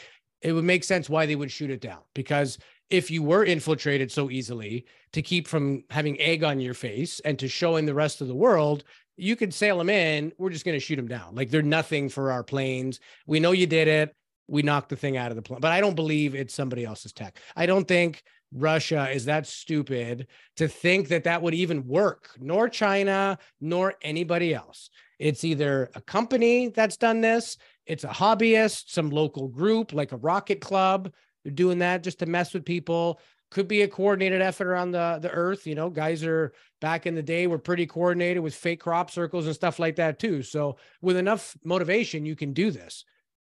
it would make sense why they would shoot it down. Because if you were infiltrated so easily to keep from having egg on your face and to showing the rest of the world, you could sail them in. We're just going to shoot them down. Like they're nothing for our planes. We know you did it we knocked the thing out of the plane. But I don't believe it's somebody else's tech. I don't think Russia is that stupid to think that that would even work, nor China, nor anybody else. It's either a company that's done this, it's a hobbyist, some local group like a rocket club. Doing that just to mess with people. Could be a coordinated effort around the, the earth. You know, guys are back in the day were pretty coordinated with fake crop circles and stuff like that too. So with enough motivation, you can do this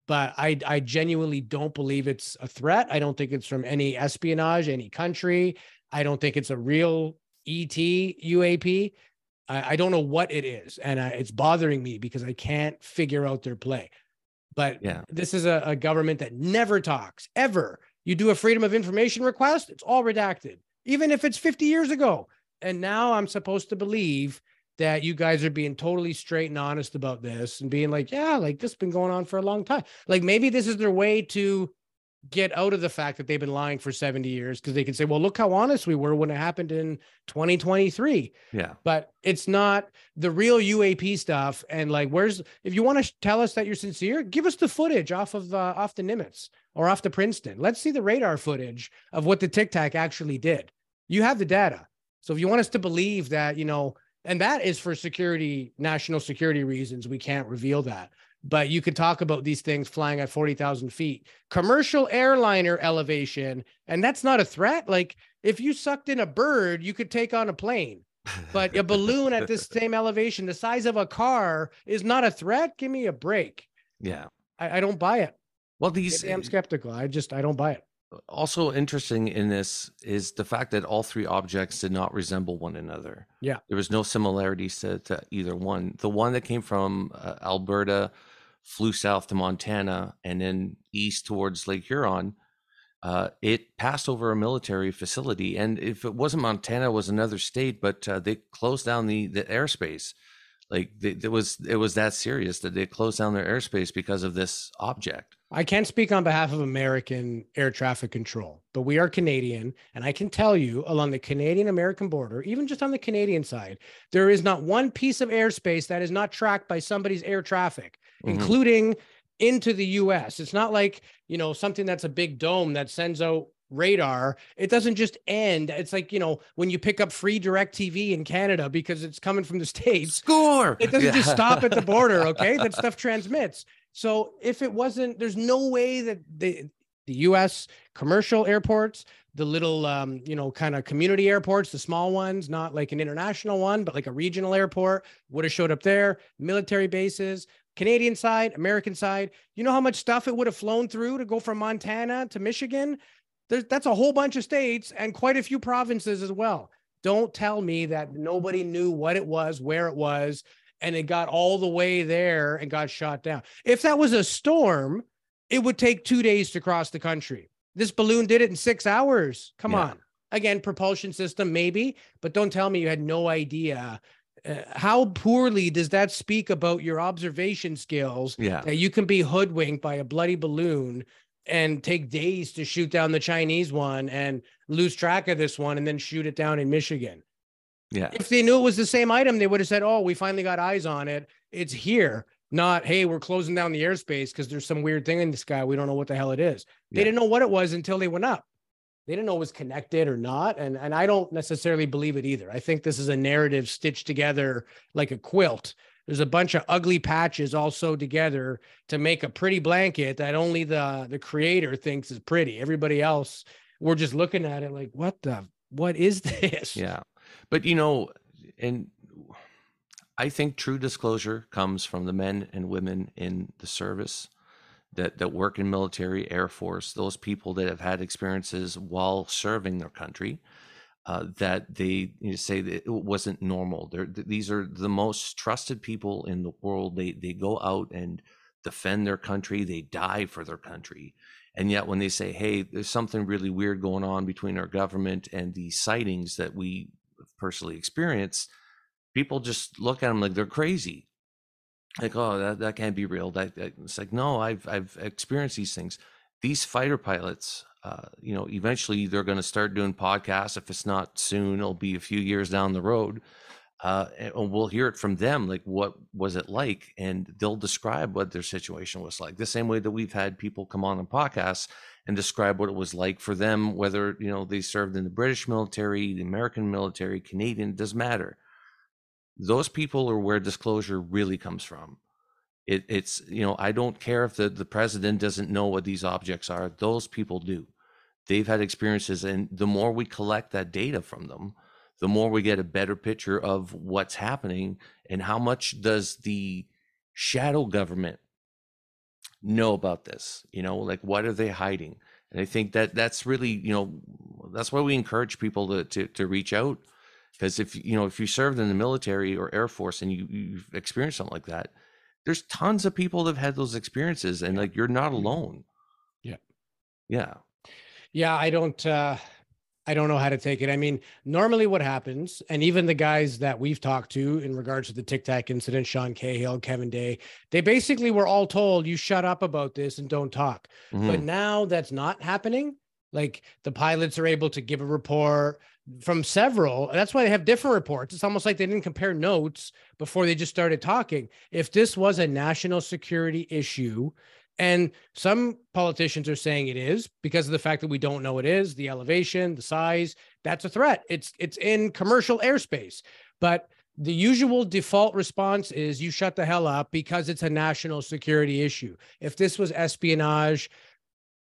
but I, I genuinely don't believe it's a threat. I don't think it's from any espionage, any country. I don't think it's a real ET UAP. I, I don't know what it is, and uh, it's bothering me because I can't figure out their play. But Yeah. this is a, a government that never talks ever. You do a freedom of information request, it's all redacted, even if it's 50 years ago. And now I'm supposed to believe that you guys are being totally straight and honest about this and being like, yeah, like this has been going on for a long time. Like maybe this is their way to get out of the fact that they've been lying for 70 years because they can say, well, look how honest we were when it happened in 2023. Yeah. But it's not the real UAP stuff. And like, where's if you want to tell us that you're sincere, give us the footage off of uh, off the Nimitz or off the Princeton. Let's see the radar footage of what the Tic Tac actually did. You have the data. So if you want us to believe that, you know, and that is for security, national security reasons, we can't reveal that. But you could talk about these things flying at 40,000 feet, commercial airliner elevation. And that's not a threat. Like if you sucked in a bird, you could take on a plane. But a balloon at this same elevation, the size of a car, is not a threat. Give me a break. yeah. I, I don't buy it. Well, these Maybe I'm skeptical. I just, I don't buy it. Also interesting in this is the fact that all three objects did not resemble one another. Yeah. There was no similarities to, to either one. The one that came from uh, Alberta flew south to Montana and then east towards Lake Huron. Uh, it passed over a military facility, and if it wasn't Montana, it was another state. But uh, they closed down the the airspace. Like it was it was that serious that they closed down their airspace because of this object. I can't speak on behalf of American air traffic control, but we are Canadian. And I can tell you along the Canadian American border, even just on the Canadian side, there is not one piece of airspace that is not tracked by somebody's air traffic, Mhm. including into the US. It's not like, you know, something that's a big dome that sends out radar. It doesn't just end. It's like, you know, when you pick up free direct TV in Canada because it's coming from the States, Score! it doesn't just stop at the border okay that stuff transmits so if it wasn't there's no way that the the us commercial airports the little um, you know kind of community airports the small ones not like an international one but like a regional airport would have showed up there military bases canadian side american side you know how much stuff it would have flown through to go from montana to michigan There's, that's a whole bunch of states and quite a few provinces as well don't tell me that nobody knew what it was where it was and it got all the way there and got shot down. If that was a storm, it would take two days to cross the country. This balloon did it in six hours. Come Yeah. on. Again, propulsion system, maybe, but don't tell me you had no idea. Uh, how poorly does that speak about your observation skills Yeah. that you can be hoodwinked by a bloody balloon and take days to shoot down the Chinese one and lose track of this one and then shoot it down in Michigan? Yeah. If they knew it was the same item, they would have said, "Oh, we finally got eyes on it. It's here." Not, "Hey, we're closing down the airspace because there's some weird thing in the sky. We don't know what the hell it is." They Yeah. didn't know what it was until they went up. they didn't know it was connected or not. And, and I don't necessarily believe it either. I think this is a narrative stitched together like a quilt. There's a bunch of ugly patches all sewed together to make a pretty blanket that only the, the creator thinks is pretty. Everybody else, we're just looking at it like, what the, what is this? Yeah. But, you know, and I think true disclosure comes from the men and women in the service that that work in military, air force, those people that have had experiences while serving their country, uh, that they you know, say that it wasn't normal. They're, these are the most trusted people in the world. They they go out and defend their country. They die for their country. And yet, when they say, "Hey, there's something really weird going on between our government and the sightings that we personally experience," people just look at them like they're crazy like oh that, that can't be real that, that, it's like no i've i've experienced these things these fighter pilots uh, you know eventually they're going to start doing podcasts if it's not soon it'll be a few years down the road uh, and we'll hear it from them like what was it like and they'll describe what their situation was like the same way that we've had people come on the podcast and describe what it was like for them whether you know they served in the british military the american military canadian doesn't matter those people are where disclosure really comes from. It, it's you know I don't care if the the president doesn't know what these objects are. Those people do. They've had experiences, and the more we collect that data from them, the more we get a better picture of what's happening and how much does the shadow government know about this. You know, like what are they hiding? And I think that that's really you know that's why we encourage people to to, to reach out because if you know if you served in the military or air force and you you've experienced something like that there's tons of people that have had those experiences and like you're not mm-hmm. alone yeah yeah yeah i don't uh I don't know how to take it. I mean, normally what happens, and even the guys that we've talked to in regards to the Tic Tac incident, Sean Cahill, Kevin Day, they basically were all told, you shut up about this and don't talk. Mm-hmm. But now that's not happening. Like the pilots are able to give a report from several. That's why they have different reports. It's almost like they didn't compare notes before they just started talking. If this was a national security issue, and some politicians are saying it is because of the fact that we don't know it is, the elevation, the size, that's a threat. It's it's in commercial airspace. But the usual default response is you shut the hell up because it's a national security issue. If this was espionage,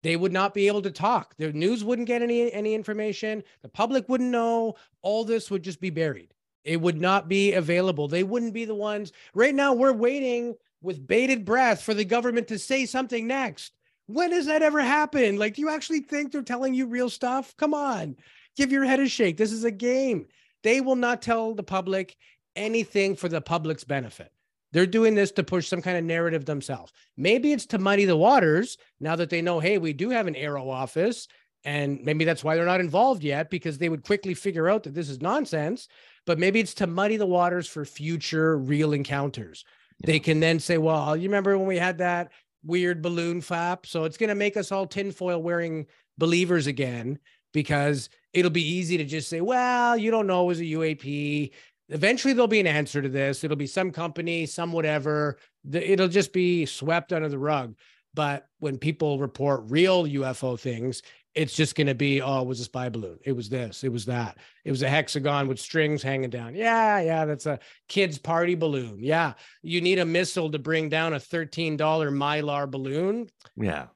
they would not be able to talk. The news wouldn't get any any information. The public wouldn't know. All this would just be buried. It would not be available. They wouldn't be the ones. Right now, we're waiting with bated breath for the government to say something next. When does that ever happen? Like, do you actually think they're telling you real stuff? Come on, give your head a shake. This is a game. They will not tell the public anything for the public's benefit. They're doing this to push some kind of narrative themselves. Maybe it's to muddy the waters now that they know, hey, we do have an AARO office. And maybe that's why they're not involved yet because they would quickly figure out that this is nonsense. But maybe it's to muddy the waters for future real encounters. They can then say, well, you remember when we had that weird balloon flap? So it's going to make us all tinfoil wearing believers again because it'll be easy to just say, well, you don't know it was a UAP eventually there'll be an answer to this. It'll be some company, some whatever. It'll just be swept under the rug. But when people report real UFO things, it's just going to be, oh, it was a spy balloon. It was this. It was that. It was a hexagon with strings hanging down. Yeah, yeah, that's a kid's party balloon. Yeah, you need a missile to bring down a thirteen dollar mylar balloon. Yeah,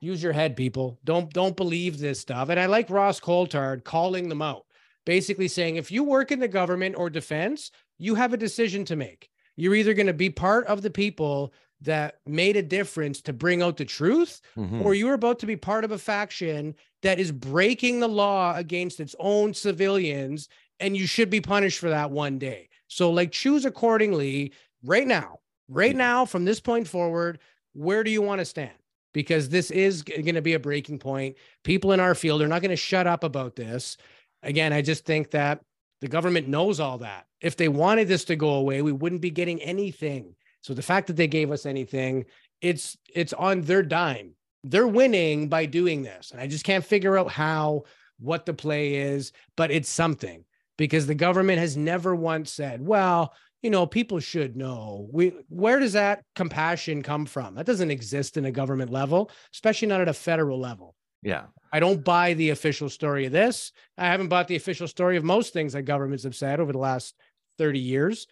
use your head, people. Don't don't believe this stuff. And I like Ross Coulthard calling them out basically saying if you work in the government or defense, you have a decision to make. You're either going to be part of the people that made a difference to bring out the truth, mm-hmm. or you're about to be part of a faction that is breaking the law against its own civilians, and you should be punished for that one day. So, like, choose accordingly right now, right now, from this point forward. Where do you want to stand? Because this is going to be a breaking point. People in our field are not going to shut up about this again, I just think that the government knows all that. If they wanted this to go away, we wouldn't be getting anything. So the fact that they gave us anything, it's it's on their dime. They're winning by doing this. And I just can't figure out how what the play is, but it's something because the government has never once said, well, you know, people should know. We where does that compassion come from? That doesn't exist in a government level, especially not at a federal level. Yeah. I don't buy the official story of this. I haven't bought the official story of most things that governments have said over the last 30 years.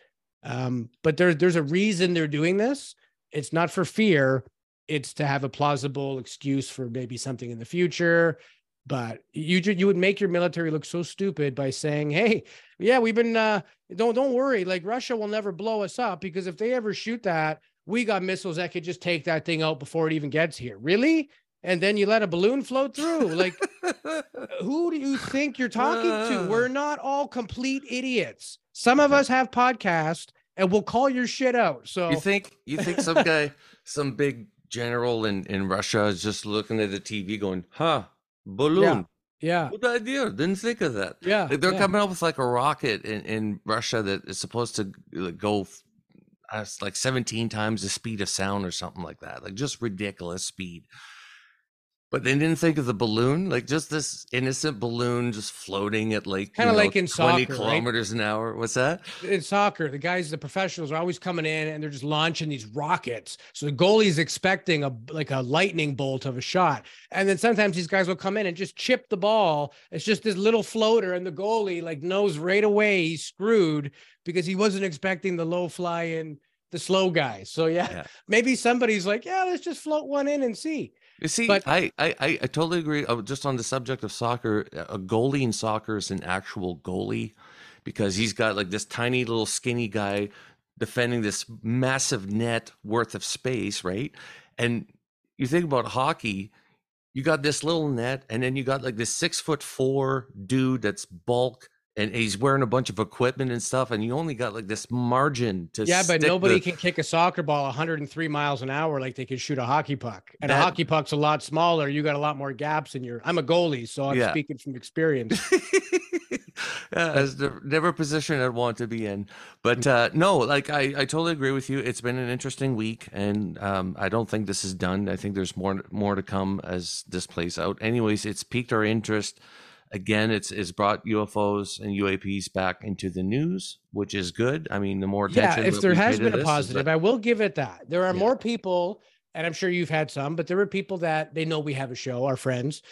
Um, but there, there's a reason they're doing this. It's not for fear, it's to have a plausible excuse for maybe something in the future. But you you would make your military look so stupid by saying, "Hey, yeah, we've been uh, don't don't worry, like Russia will never blow us up because if they ever shoot that, we got missiles that could just take that thing out before it even gets here." Really? and then you let a balloon float through. Like, who do you think you're talking to? We're not all complete idiots. Some of us have podcasts, and we'll call your shit out. So you think you think some guy, some big general in in Russia is just looking at the TV, going, "Huh, balloon." Yeah. Good idea. Didn't think of that. Yeah. Like they're yeah. coming up with like a rocket in, in Russia that is supposed to go uh, like 17 times the speed of sound or something like that. Like just ridiculous speed. But they didn't think of the balloon, like just this innocent balloon just floating at like kind of like in 20 soccer, kilometers right? an hour. What's that? In soccer, the guys, the professionals are always coming in and they're just launching these rockets. So the goalie's expecting a like a lightning bolt of a shot. And then sometimes these guys will come in and just chip the ball. It's just this little floater, and the goalie like knows right away he's screwed because he wasn't expecting the low fly in the slow guys. So yeah, yeah, maybe somebody's like, yeah, let's just float one in and see. You see, but, I, I I totally agree. Uh, just on the subject of soccer, a goalie in soccer is an actual goalie because he's got like this tiny little skinny guy defending this massive net worth of space, right? And you think about hockey, you got this little net, and then you got like this six foot four dude that's bulk and he's wearing a bunch of equipment and stuff, and you only got like this margin to yeah, but nobody the... can kick a soccer ball 103 miles an hour like they can shoot a hockey puck. And that... a hockey puck's a lot smaller. You got a lot more gaps in your. I'm a goalie, so I'm yeah. speaking from experience. yeah, it's never a position I'd want to be in, but uh, no, like I, I totally agree with you. It's been an interesting week, and um, I don't think this is done. I think there's more more to come as this plays out. Anyways, it's piqued our interest again it's it's brought ufos and uaps back into the news which is good. I mean the more attention yeah if there has been a positive i will give it that. There are yeah. more people and i'm sure you've had some but there are people that they know we have a show our friends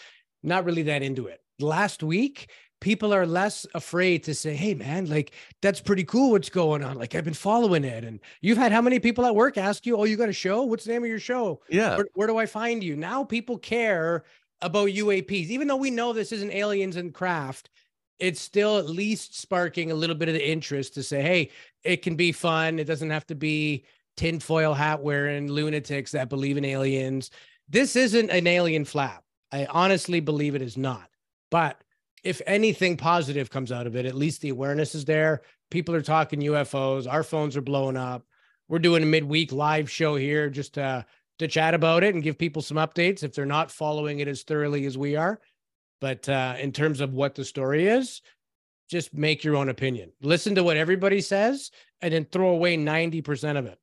not really that into it. Last week people are less afraid to say hey man like that's pretty cool what's going on. Like i've been following it. And you've had how many people at work ask you oh you got a show? What's the name of your show? Yeah. Where, where do i find you? Now people care about UAPs, even though we know this isn't aliens and craft, it's still at least sparking a little bit of the interest to say, hey, it can be fun. It doesn't have to be tinfoil hat wearing lunatics that believe in aliens. This isn't an alien flap. I honestly believe it is not. But if anything positive comes out of it, at least the awareness is there. People are talking UFOs. Our phones are blowing up. We're doing a midweek live show here just to to chat about it and give people some updates if they're not following it as thoroughly as we are. But uh, in terms of what the story is, just make your own opinion. Listen to what everybody says and then throw away 90% of it.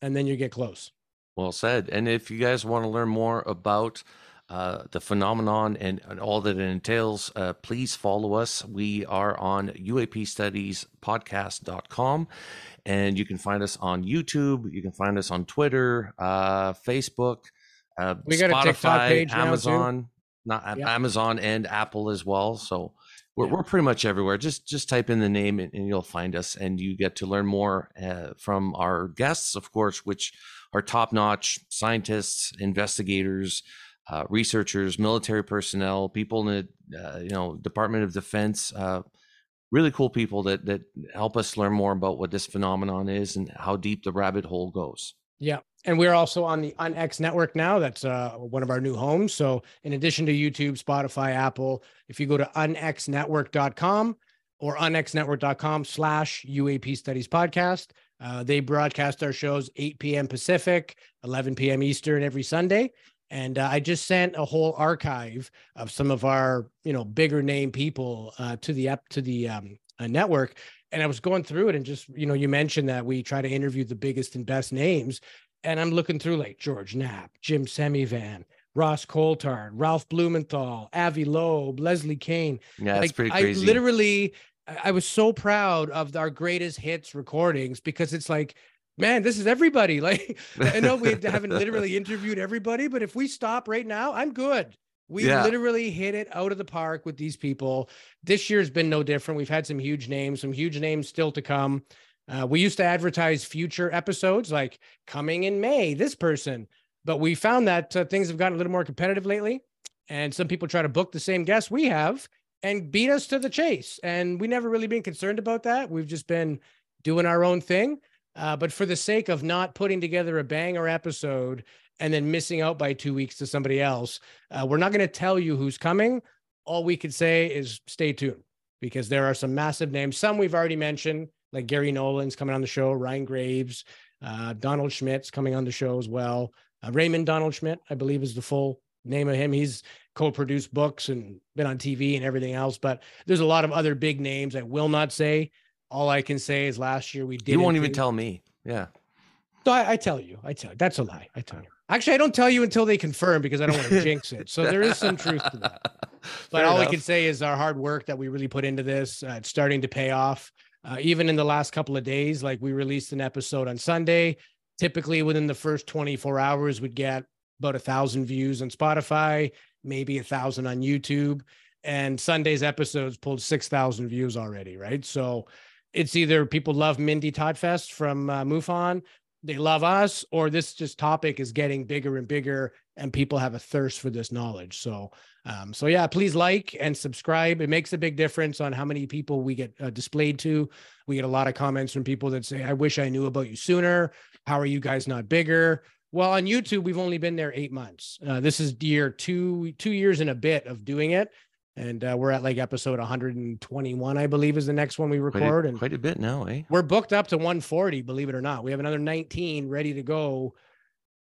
And then you get close. Well said. And if you guys want to learn more about uh, the phenomenon and, and, all that it entails, uh, please follow us. We are on UAPstudiespodcast.com and you can find us on YouTube. You can find us on Twitter, uh, Facebook, uh, we got Spotify, a TikTok page Amazon, not yep. Amazon and Apple as well. So we're, yeah. we're pretty much everywhere. Just just type in the name and, and you'll find us, and you get to learn more uh, from our guests, of course, which are top notch scientists, investigators. Uh, researchers, military personnel, people in the uh, you know Department of Defense, uh, really cool people that that help us learn more about what this phenomenon is and how deep the rabbit hole goes. Yeah. And we're also on the UnX network now. That's uh, one of our new homes. So, in addition to YouTube, Spotify, Apple, if you go to unxnetwork.com or unxnetwork.com slash UAP Studies Podcast, uh, they broadcast our shows 8 p.m. Pacific, 11 p.m. Eastern every Sunday. And uh, I just sent a whole archive of some of our, you know, bigger name people uh, to the app to the um, uh, network. And I was going through it, and just you know, you mentioned that we try to interview the biggest and best names, and I'm looking through like George Knapp, Jim Semivan, Ross Coulthard, Ralph Blumenthal, Avi Loeb, Leslie Kane. Yeah, that's like, pretty crazy. I literally, I was so proud of our greatest hits recordings because it's like man, this is everybody. Like, I know we haven't literally interviewed everybody, but if we stop right now, I'm good. We yeah. literally hit it out of the park with these people. This year's been no different. We've had some huge names, some huge names still to come. Uh, we used to advertise future episodes like coming in May, this person, but we found that uh, things have gotten a little more competitive lately. And some people try to book the same guests we have and beat us to the chase. And we never really been concerned about that. We've just been doing our own thing. Uh, but for the sake of not putting together a banger episode and then missing out by two weeks to somebody else, uh, we're not going to tell you who's coming. All we could say is stay tuned because there are some massive names. Some we've already mentioned, like Garry Nolan's coming on the show, Ryan Graves, uh, Donald Schmitt's coming on the show as well. Uh, Raymond Donald Schmitt, I believe, is the full name of him. He's co-produced books and been on TV and everything else. But there's a lot of other big names I will not say. All I can say is last year we did. You won't even tell me. Yeah. No, I, I, tell you. I tell you. That's a lie. I tell you. Actually, I don't tell you until they confirm because I don't want to jinx it. So there is some truth to that. But Fair all enough. I can say is our hard work that we really put into this. Uh, it's starting to pay off. Uh, even in the last couple of days, like we released an episode on Sunday. Typically, within the first 24 hours, we'd get about a thousand views on Spotify, maybe a thousand on YouTube. And Sunday's episodes pulled 6,000 views already, right? So it's either people love Mindy Toddfest from uh, MUFON, they love us, or this just topic is getting bigger and bigger, and people have a thirst for this knowledge. So, um, so yeah, please like and subscribe. It makes a big difference on how many people we get uh, displayed to. We get a lot of comments from people that say, "I wish I knew about you sooner. How are you guys not bigger?" Well, on YouTube, we've only been there eight months. Uh, this is year two, two years and a bit of doing it, and uh, we're at like episode 121, I believe, is the next one we record. Quite a, and quite a bit now, eh? We're booked up to 140, believe it or not. We have another 19 ready to go.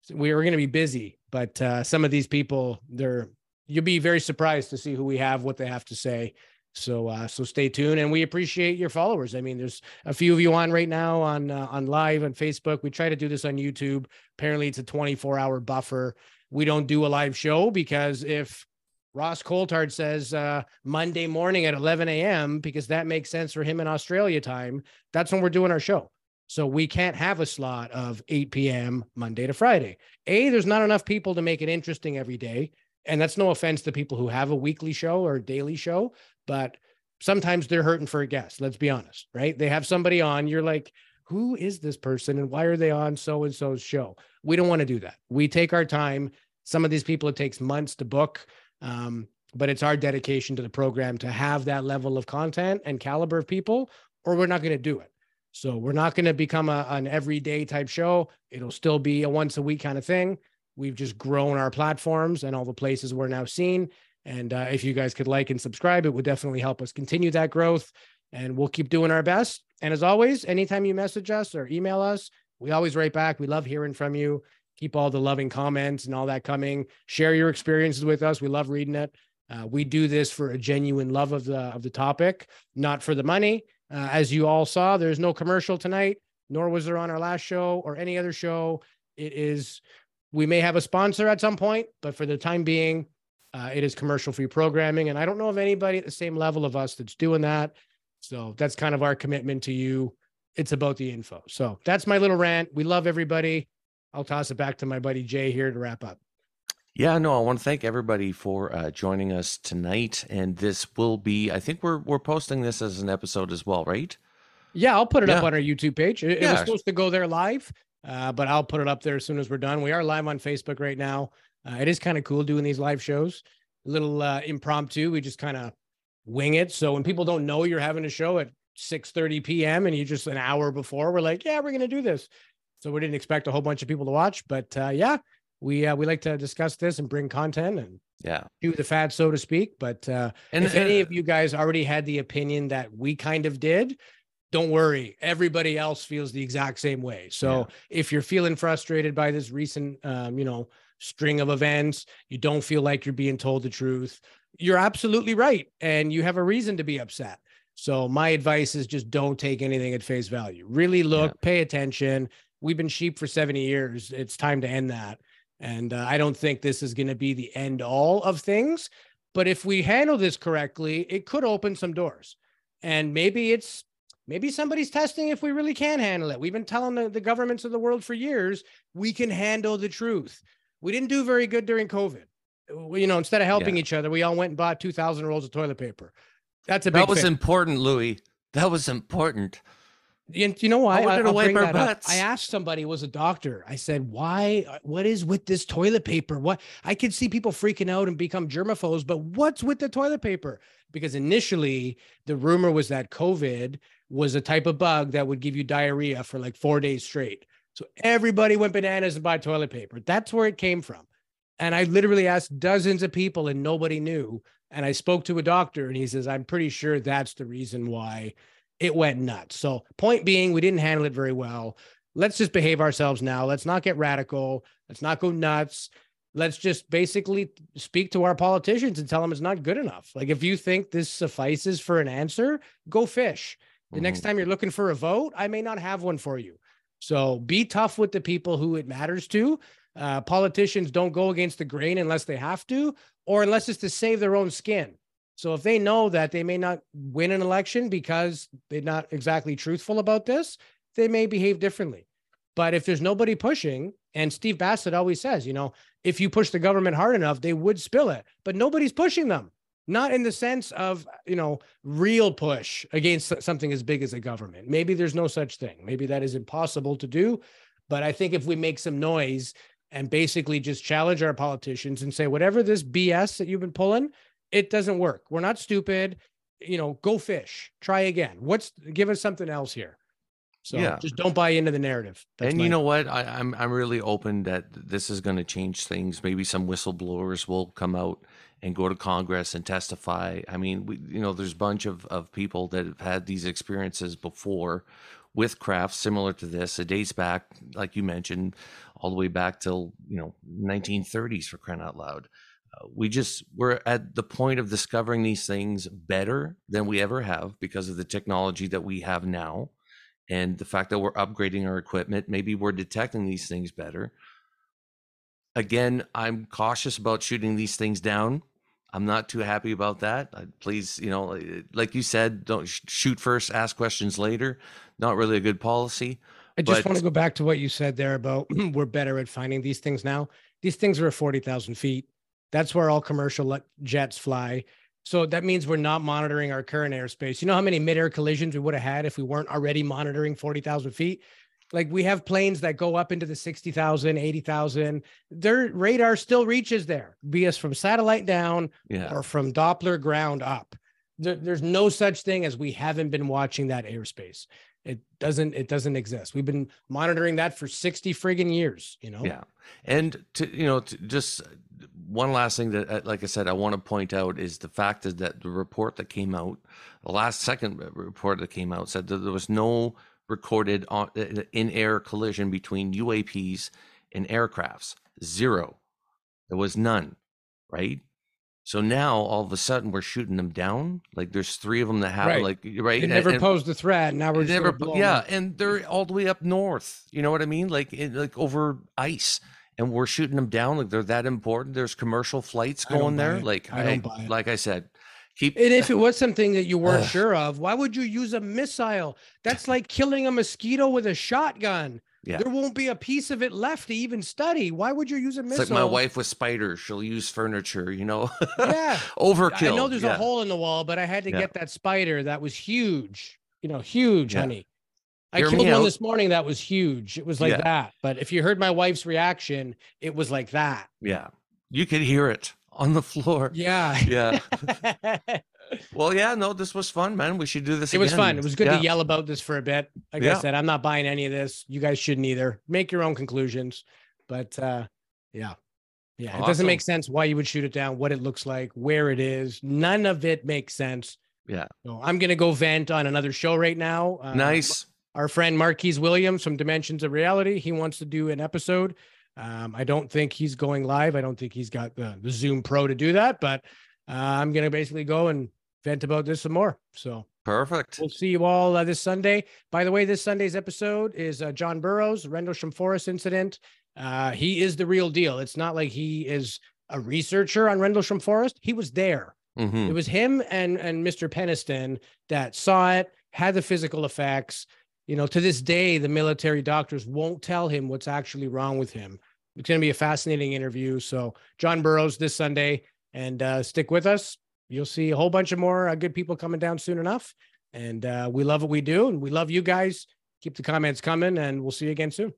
So we are going to be busy, but uh, some of these people, they're you'll be very surprised to see who we have, what they have to say. So uh, so stay tuned, and we appreciate your followers. I mean, there's a few of you on right now on uh, on live on Facebook. We try to do this on YouTube. Apparently, it's a 24 hour buffer. We don't do a live show because if Ross Coulthard says uh, Monday morning at 11 a.m. because that makes sense for him in Australia time, that's when we're doing our show. So we can't have a slot of 8 p.m. Monday to Friday. A, there's not enough people to make it interesting every day. And that's no offense to people who have a weekly show or daily show, but sometimes they're hurting for a guest. Let's be honest, right? They have somebody on, you're like, who is this person and why are they on so and so's show? We don't want to do that. We take our time. Some of these people, it takes months to book, um, but it's our dedication to the program to have that level of content and caliber of people, or we're not going to do it. So we're not going to become a, an everyday type show. It'll still be a once a week kind of thing. We've just grown our platforms and all the places we're now seen. And uh, if you guys could like and subscribe, it would definitely help us continue that growth. And we'll keep doing our best. And as always, anytime you message us or email us, we always write back. We love hearing from you. Keep all the loving comments and all that coming. Share your experiences with us. We love reading it. Uh, we do this for a genuine love of the of the topic, not for the money. Uh, as you all saw, there's no commercial tonight, nor was there on our last show or any other show. It is. We may have a sponsor at some point, but for the time being, uh, it is commercial free programming. And I don't know of anybody at the same level of us that's doing that. So that's kind of our commitment to you. It's about the info. So that's my little rant. We love everybody. I'll toss it back to my buddy Jay here to wrap up. Yeah, no, I want to thank everybody for uh, joining us tonight. And this will be, I think we're we're posting this as an episode as well, right? Yeah, I'll put it yeah. up on our YouTube page. It, yeah. it was supposed to go there live, uh, but I'll put it up there as soon as we're done. We are live on Facebook right now. Uh, it is kind of cool doing these live shows, a little uh, impromptu. We just kind of wing it. So when people don't know you're having a show at 6 30 p.m. and you just an hour before, we're like, yeah, we're going to do this. So we didn't expect a whole bunch of people to watch, but uh, yeah, we uh, we like to discuss this and bring content and yeah, do the fad, so to speak. But uh, and if any of you guys already had the opinion that we kind of did, don't worry. Everybody else feels the exact same way. So yeah. if you're feeling frustrated by this recent, um, you know, string of events, you don't feel like you're being told the truth, you're absolutely right. And you have a reason to be upset. So my advice is just don't take anything at face value. Really look, yeah. pay attention. We've been sheep for 70 years. It's time to end that. And uh, I don't think this is going to be the end all of things. But if we handle this correctly, it could open some doors. And maybe it's maybe somebody's testing if we really can handle it. We've been telling the, the governments of the world for years we can handle the truth. We didn't do very good during COVID. you know, instead of helping Yeah. each other, we all went and bought 2,000 rolls of toilet paper. That's a big That was fix. important, Louis. That was important. You, you know why? I, gonna I'll wipe bring our that up. I asked somebody who was a doctor. I said, "Why? uh, What is with this toilet paper? What? I could see people freaking out and become germaphobes, but what's with the toilet paper? Because initially, the rumor was that COVID was a type of bug that would give you diarrhea for like four days straight. So everybody went bananas and bought toilet paper. That's where it came from. And I literally asked dozens of people, and nobody knew. And I spoke to a doctor, and he says, "I'm pretty sure that's the reason why." It went nuts. So, point being, we didn't handle it very well. Let's just behave ourselves now. Let's not get radical. Let's not go nuts. Let's just basically speak to our politicians and tell them it's not good enough. Like, if you think this suffices for an answer, go fish. The next Mhm. time you're looking for a vote, I may not have one for you. So, be tough with the people who it matters to. Uh, politicians don't go against the grain unless they have to, or unless it's to save their own skin. So if they know that they may not win an election because they're not exactly truthful about this, they may behave differently. But if there's nobody pushing, and Steve Bassett always says, you know, if you push the government hard enough, they would spill it, but nobody's pushing them. Not in the sense of, you know, real push against something as big as a government. Maybe there's no such thing. Maybe that is impossible to do. But I think if we make some noise and basically just challenge our politicians and say, whatever this BS that you've been pulling, it doesn't work. We're not stupid. You know, go fish, try again. What's give us something else here. So Yeah. just don't buy into the narrative. That's and you know what? I, I'm I'm really open that this is going to change things. Maybe some whistleblowers will come out and go to Congress and testify. I mean, we, you know, there's a bunch of, of people that have had these experiences before with crafts similar to this. It dates back, like you mentioned, all the way back till you know 1930s for crying out loud. We just we're at the point of discovering these things better than we ever have because of the technology that we have now and the fact that we're upgrading our equipment. Maybe we're detecting these things better. Again i'm cautious about shooting these things down. I'm not too happy about that. I, please you know uh, like you said don't shoot first ask questions later. Not really a good policy I just but- want to go back to what you said there about we're better at finding these things now. These things are at 40,000 feet. That's where all commercial jets fly. So that means we're not monitoring our current airspace. You know how many mid-air collisions we would have had if we weren't already monitoring 40,000 feet? Like we have planes that go up into the 60,000, 80,000. Their radar still reaches there, be us from satellite down yeah or from Doppler ground up. There, there's no such thing as we haven't been watching that airspace. It doesn't. It doesn't exist. We've been monitoring that for sixty friggin' years. You know. Yeah. And to you know, to just one last thing that, uh, like I said, I want to point out is the fact is that the report that came out, the last second report that came out, said that there was no recorded in air collision between UAPs and aircrafts. Zero. There was none. Right. So now all of a sudden we're shooting them down. Like there's three of them that have Right. like right. It and- never and- posed a threat. Now we're just never, yeah, up. and they're all the way up north. You know what I mean? Like, in, like over ice, and we're shooting them down. Like they're that important. There's commercial flights going there. it. Like I don't buy it. Like I said, keep. And if it was something that you weren't sure of, why would you use a missile? That's like killing a mosquito with a shotgun. Yeah. There won't be a piece of it left to even study. Why would you use a it's missile? like my wife with spiders. She'll use furniture. You know, Yeah. overkill. I know there's yeah. a hole in the wall, but I had to Yeah. get that spider that was huge. You know, huge, honey. I Hear killed one out. this morning that was huge. It was like that. But if you heard my wife's reaction, it was like that. Yeah, you could hear it on the floor. Yeah. Yeah. Well, yeah. No, this was fun, man. We should do this. It again. Was fun. It was good Yeah. to yell about this for a bit. Like Yeah. I said, I'm not buying any of this. You guys shouldn't either. Make your own conclusions. But uh yeah. Yeah. It doesn't make sense why you would shoot it down, what it looks like, where it is. None of it makes sense. Yeah. So I'm gonna go vent on another show right now. Uh, Nice. our friend Marquise Williams from Dimensions of Reality. He wants to do an episode. Um, I don't think he's going live. I don't think he's got the, the Zoom Pro to do that, but uh, I'm going to basically go and vent about this some more. So Perfect. we'll see you all uh, this Sunday. By the way, this Sunday's episode is uh, John Burroughs, Rendlesham Forest incident. Uh, he is the real deal. It's not like he is a researcher on Rendlesham Forest. He was there. Mhm. It was him and and Mr. Penniston that saw it, had the physical effects. You know, to this day, the military doctors won't tell him what's actually wrong with him. It's going to be a fascinating interview. So, John Burroughs this Sunday, and uh, stick with us. You'll see a whole bunch of more uh, good people coming down soon enough. And uh, we love what we do, and we love you guys. Keep the comments coming, and we'll see you again soon.